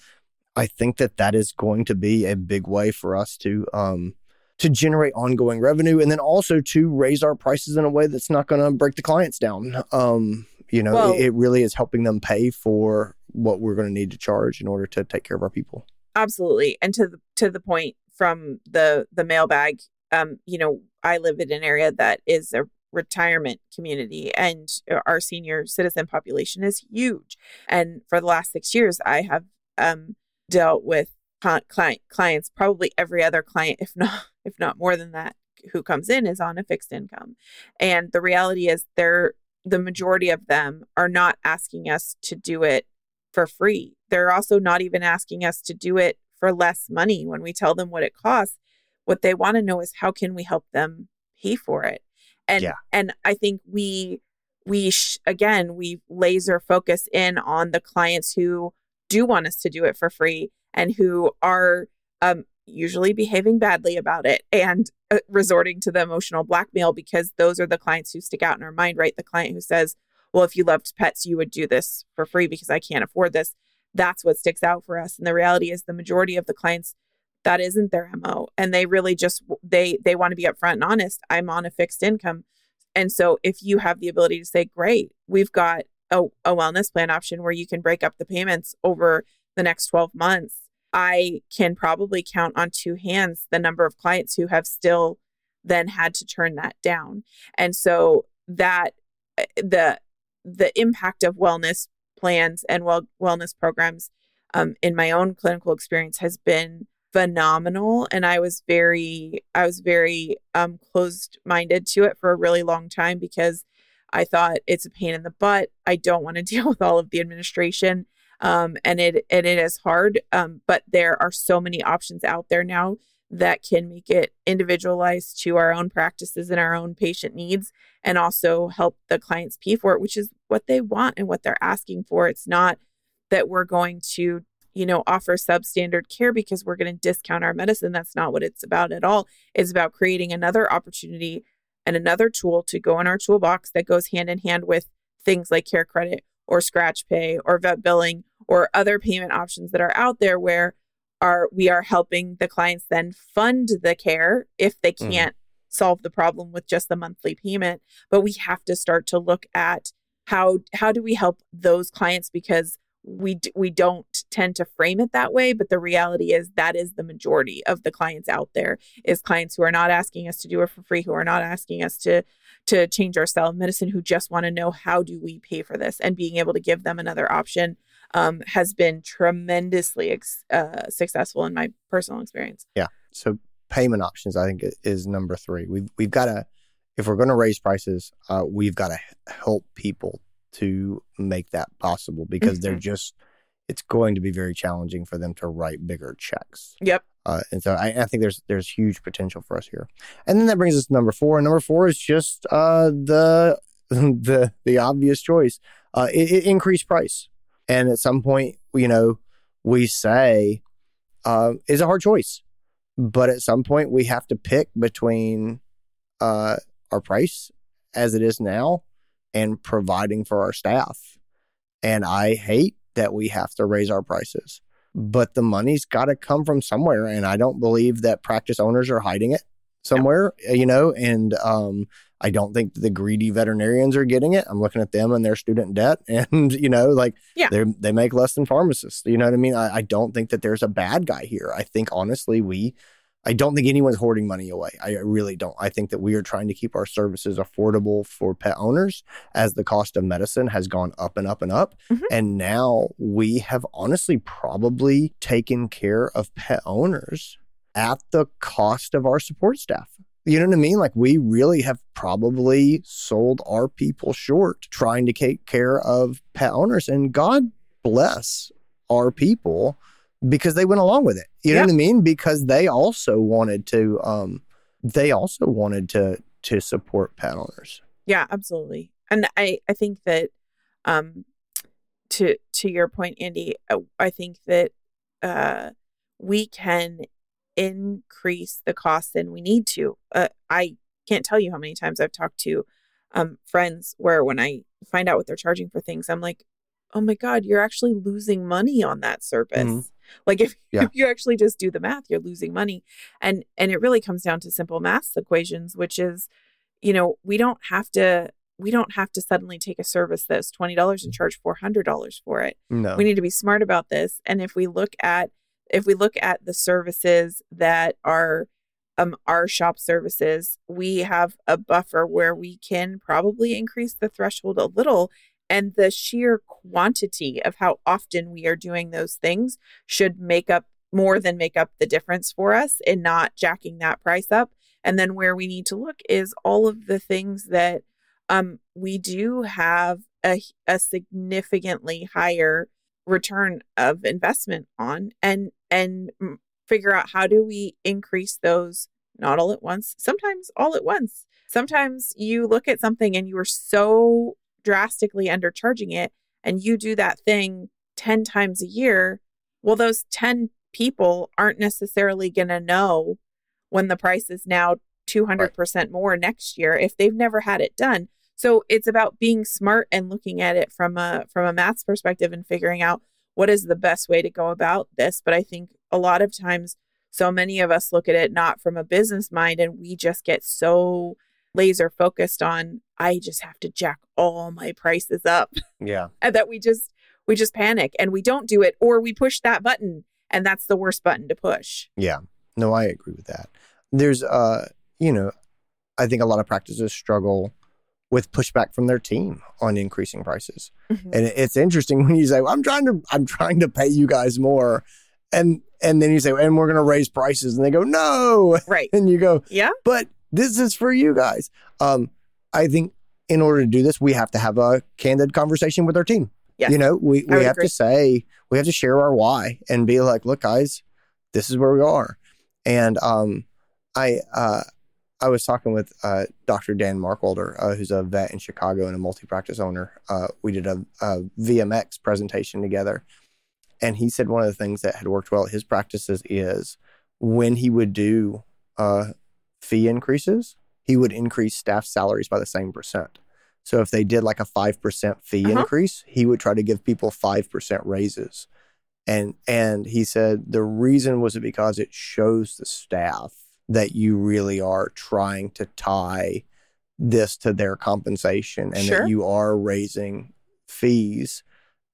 I think that that is going to be a big way for us to um, to generate ongoing revenue, and then also to raise our prices in a way that's not going to break the clients down. Um, you know, well, it, it really is helping them pay for what we're going to need to charge in order to take care of our people. Absolutely, and to the to the point from the the mailbag, um, you know, I live in an area that is a retirement community and our senior citizen population is huge. And for the last six years, I have um, dealt with client clients, probably every other client, if not <laughs> if not more than that, who comes in is on a fixed income. And the reality is they're the majority of them are not asking us to do it for free. They're also not even asking us to do it for less money when we tell them what it costs. What they want to know is how can we help them pay for it? And yeah. and I think we we sh- again we laser focus in on the clients who do want us to do it for free and who are um, usually behaving badly about it and uh, resorting to the emotional blackmail because those are the clients who stick out in our mind, right? The client who says, "Well, if you loved pets, you would do this for free because I can't afford this." That's what sticks out for us. And the reality is the majority of the clients that isn't their mo and they really just they they want to be upfront and honest i'm on a fixed income. And so if you have the ability to say great we've got a, a wellness plan option where you can break up the payments over the next 12 months i can probably count on two hands the number of clients who have still then had to turn that down. And so that eh, the the impact of wellness plans and well wellness programs um, in my own clinical experience has been phenomenal and i was very i was very um, closed minded to it for a really long time because i thought it's a pain in the butt i don't want to <laughs> deal with all of the administration um, and it and it is hard um, but there are so many options out there now that can make it individualized to our own practices and our own patient needs and also help the clients pay for it which is what they want and what they're asking for. It's not that we're going to you know, offer substandard care because we're going to discount our medicine. That's not what it's about at all. It's about creating another opportunity and another tool to go in our toolbox that goes hand in hand with things like CareCredit or Scratchpay or vet billing or other payment options that are out there where are we are helping the clients then fund the care if they mm. can't mm. solve the problem with just the monthly payment but we have to start to look at how how do we help those clients because we we don't tend to frame it that way but the reality is that is the majority of the clients out there is clients who are not asking us to do it for free who are not asking us to to change our style of medicine who just want to know how do we pay for this? And being able to give them another option um, has been tremendously ex- uh, successful in my personal experience. Yeah. So payment options i think is number three. We've, we've got to if we're going to raise prices uh, we've got to help people to make that possible because mm-hmm. they're just it's going to be very challenging for them to write bigger checks. Yep. Uh, and so I, I, think there's there's huge potential for us here. And then that brings us to number four. And number four is just uh, the <laughs> the the obvious choice. Uh, it, it increased price. And at some point, you know, we say uh, is a hard choice, but at some point we have to pick between uh, our price as it is now and providing for our staff. And I hate that we have to raise our prices, but the money's got to come from somewhere. And I don't believe that practice owners are hiding it somewhere, you know, and um, I don't think the greedy veterinarians are getting it. I'm looking at them and their student debt, <laughs> and you know, like yeah. they they make less than pharmacists. You know what I mean? I, I don't think that there's a bad guy here. I think honestly, we I don't think anyone's hoarding money away. I really don't. I think that we are trying to keep our services affordable for pet owners as the cost of medicine has gone up and up and up. Mm-hmm. And now we have honestly probably taken care of pet owners at the cost of our support staff. You know what I mean? Like we really have probably sold our people short trying to take care of pet owners. And God bless our people because they went along with it. You know what I mean? Because they also wanted to um they also wanted to to support pet owners. Yeah, absolutely. And I I think that um to to your point Andy, uh, I think that uh we can increase the cost than we need to. Uh, I can't tell you how many times I've talked to um friends where when I find out what they're charging for things, I'm like, "Oh my god, you're actually losing money on that service." Mm-hmm like if, <laughs> yeah. if you actually just do the math you're losing money and and it really comes down to simple math equations which is you know we don't have to we don't have to suddenly take a service that's $20 and mm. charge $400 for it no. we need to be smart about this and if we look at if we look at the services that are um, our shop services, we have a buffer where we can probably increase the threshold a little and the sheer quantity of how often we are doing those things should make up more than make up the difference for us in not jacking that price up. And then where we need to look is all of the things that um, we do have a, a significantly higher return of investment on and and figure out how do we increase those not all at once sometimes all at once sometimes you look at something and you are so drastically undercharging it and you do that thing 10 times a year, well, those 10 people aren't necessarily going to know when the price is now 200% right. more next year if they've never had it done. So it's about being smart and looking at it from a from a maths perspective and figuring out what is the best way to go about this. But I think a lot of times so many of us look at it not from a business mind and we just get so laser focused on I just have to jack all my prices up. <laughs> Yeah. and that we just we just panic and we don't do it or we push that button and that's the worst button to push. Yeah. No, I agree with that. There's uh, you know, I think a lot of practices struggle with pushback from their team on increasing prices. Mhm. And it's interesting <laughs> when you say, well, "I'm trying to, I'm trying to pay you guys more," and and then you say, "And we're going to raise prices," and they go, "No," Right. <laughs> and you go, Yeah. but this is for you guys. Um, I think in order to do this, we have to have a candid conversation with our team. Yes. You know, we, we have agree. to say, we have to share our why and be like, look, guys, this is where we are. And um, I uh, I was talking with uh, Dr. Dan Markwalder, uh, who's a vet in Chicago and a multi practice owner. Uh, we did a, a VMX presentation together. And he said one of the things that had worked well at his practices is when he would do uh, fee increases, he would increase staff salaries by the same percent. So if they did like a 5% fee Uh-huh. increase, he would try to give people 5% raises. And and he said the reason was because it shows the staff that you really are trying to tie this to their compensation and Sure. that you are raising fees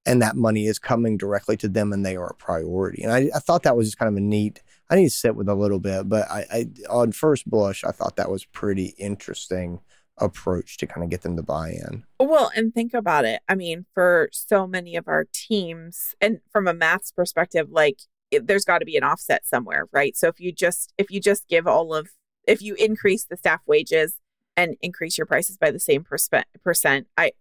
and that money is coming directly to them and they are a priority. And I, I thought that was just kind of a neat. I need to sit with a little bit, but I, I on first blush, I thought that was pretty interesting approach to kind of get them to buy in. Well, and think about it. I mean, for so many of our teams, and from a maths perspective, like it, there's got to be an offset somewhere, right? So if you just if you just give all of if you increase the staff wages and increase your prices by the same percent, I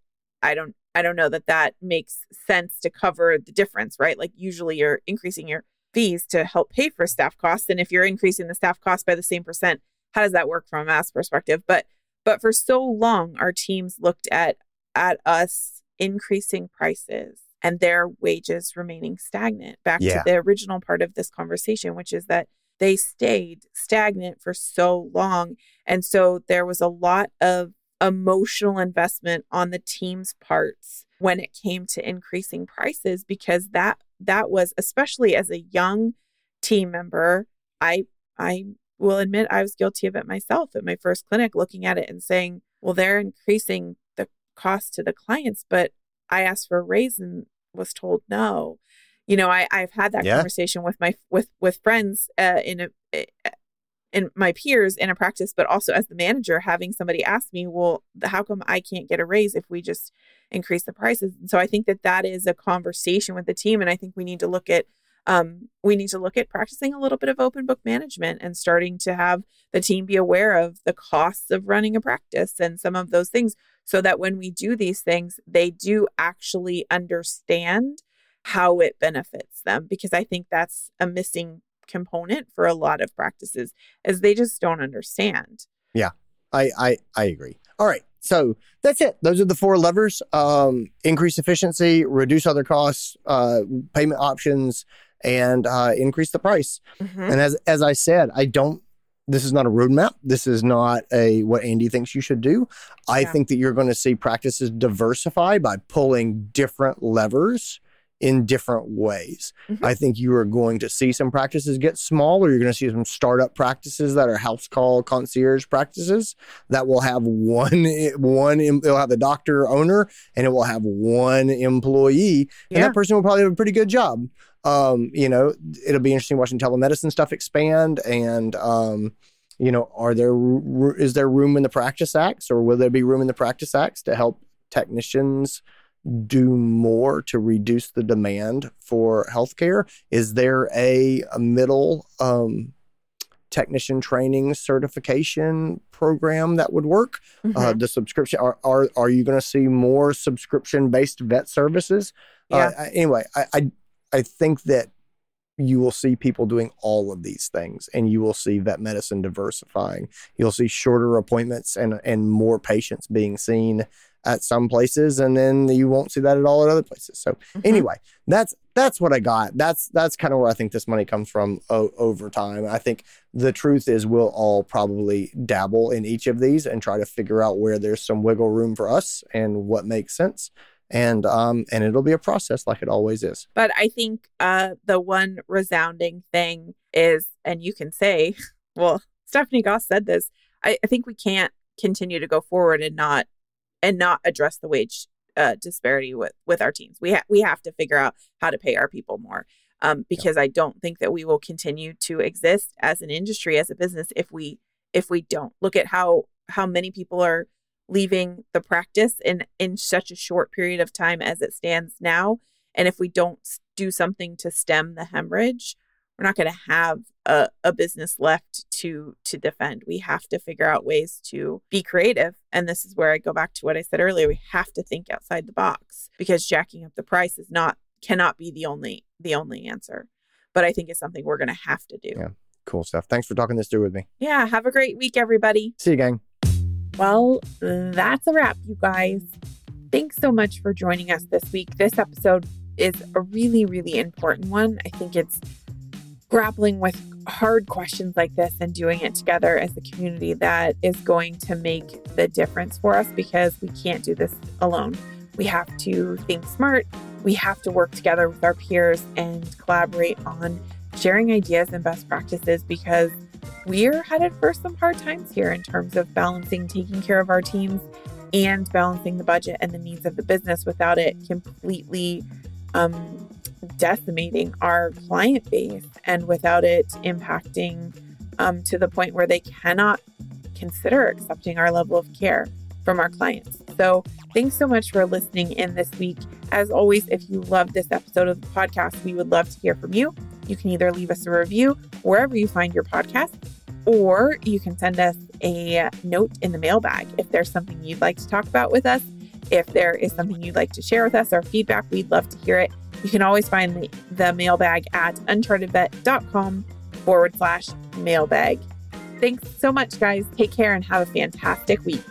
I don't I don't know that that makes sense to cover the difference, right? Like usually you're increasing your fees to help pay for staff costs, and if you're increasing the staff cost by the same percent, how does that work from a maths perspective? But but for so long our teams looked at at us increasing prices and their wages remaining stagnant back Yeah. to the original part of this conversation which is that they stayed stagnant for so long and so there was a lot of emotional investment on the team's parts when it came to increasing prices because that that was especially as a young team member i i will admit I was guilty of it myself at my first clinic, looking at it and saying, well, they're increasing the cost to the clients, but I asked for a raise and was told no. You know, I, I've had that Yeah. conversation with my with with friends uh, in a in my peers in a practice, but also as the manager, having somebody ask me, well, how come I can't get a raise if we just increase the prices? And so I think that that is a conversation with the team, and I think we need to look at um, we need to look at practicing a little bit of open book management and starting to have the team be aware of the costs of running a practice and some of those things so that when we do these things, they do actually understand how it benefits them. Because I think that's a missing component for a lot of practices as they just don't understand. I, I I agree. All right. So that's it. Those are the four levers. Um, increase efficiency, reduce other costs, uh, payment options, and uh, increase the price. Mhm. And as as I said, I don't. This is not a roadmap. This is not a what Andy thinks you should do. I Yeah. think that you're going to see practices diversify by pulling different levers in different ways. Mhm. I think you are going to see some practices get smaller. You're going to see some startup practices that are house call concierge practices that will have one <laughs> one. They'll have the doctor owner, and it will have one employee, and that person will probably have a pretty good job. Um, you know, it'll be interesting watching telemedicine stuff expand, and um, you know, are there is there room in the practice acts, or will there be room in the practice acts to help technicians? Do more to reduce the demand for healthcare? Is there a, a middle um, technician training certification program that would work? Uh, Mhm. the subscription are are, are you going to see more subscription based vet services? Uh, anyway, I, I I think that you will see people doing all of these things, and you will see vet medicine diversifying. You'll see shorter appointments and and more patients being seen at some places, and then you won't see that at all at other places. So Mhm. anyway, that's that's what I got. That's that's kind of where I think this money comes from o- over time. I think the truth is we'll all probably dabble in each of these and try to figure out where there's some wiggle room for us and what makes sense. And um and it'll be a process like it always is. But I think uh, the one resounding thing is, and you can say, <laughs> well, Stephanie Goss said this. I, I think we can't continue to go forward and not and not address the wage uh, disparity with with our teams. We ha- we have to figure out how to pay our people more. Um, because I don't think that we will continue to exist as an industry, as a business, if we if we don't look at how how many people are leaving the practice in in such a short period of time as it stands now and if we don't do something to stem the hemorrhage we're not going to have a, a business left to to defend we have to figure out ways to be creative and this is where i go back to what i said earlier we have to think outside the box because jacking up the price is not cannot be the only the only answer but i think it's something we're going to have to do Yeah. Cool stuff. Thanks for talking this through with me. yeah have a great week everybody See you, gang. well, that's a wrap, you guys. Thanks so much for joining us this week. This episode is a really, really important one. I think it's grappling with hard questions like this and doing it together as a community that is going to make the difference for us because we can't do this alone. We have to think smart. We have to work together with our peers and collaborate on sharing ideas and best practices because we're headed for some hard times here in terms of balancing taking care of our teams and balancing the budget and the needs of the business without it completely um, decimating our client base and without it impacting um, to the point where they cannot consider accepting our level of care from our clients. So, thanks so much for listening in this week. As always, if you love this episode of the podcast, we would love to hear from you. You can either leave us a review wherever you find your podcast, or you can send us a note in the mailbag if there's something you'd like to talk about with us. If there is something you'd like to share with us or feedback, we'd love to hear it. You can always find the, the mailbag at unchartedvet.com forward slash mailbag. Thanks so much, guys. Take care and have a fantastic week.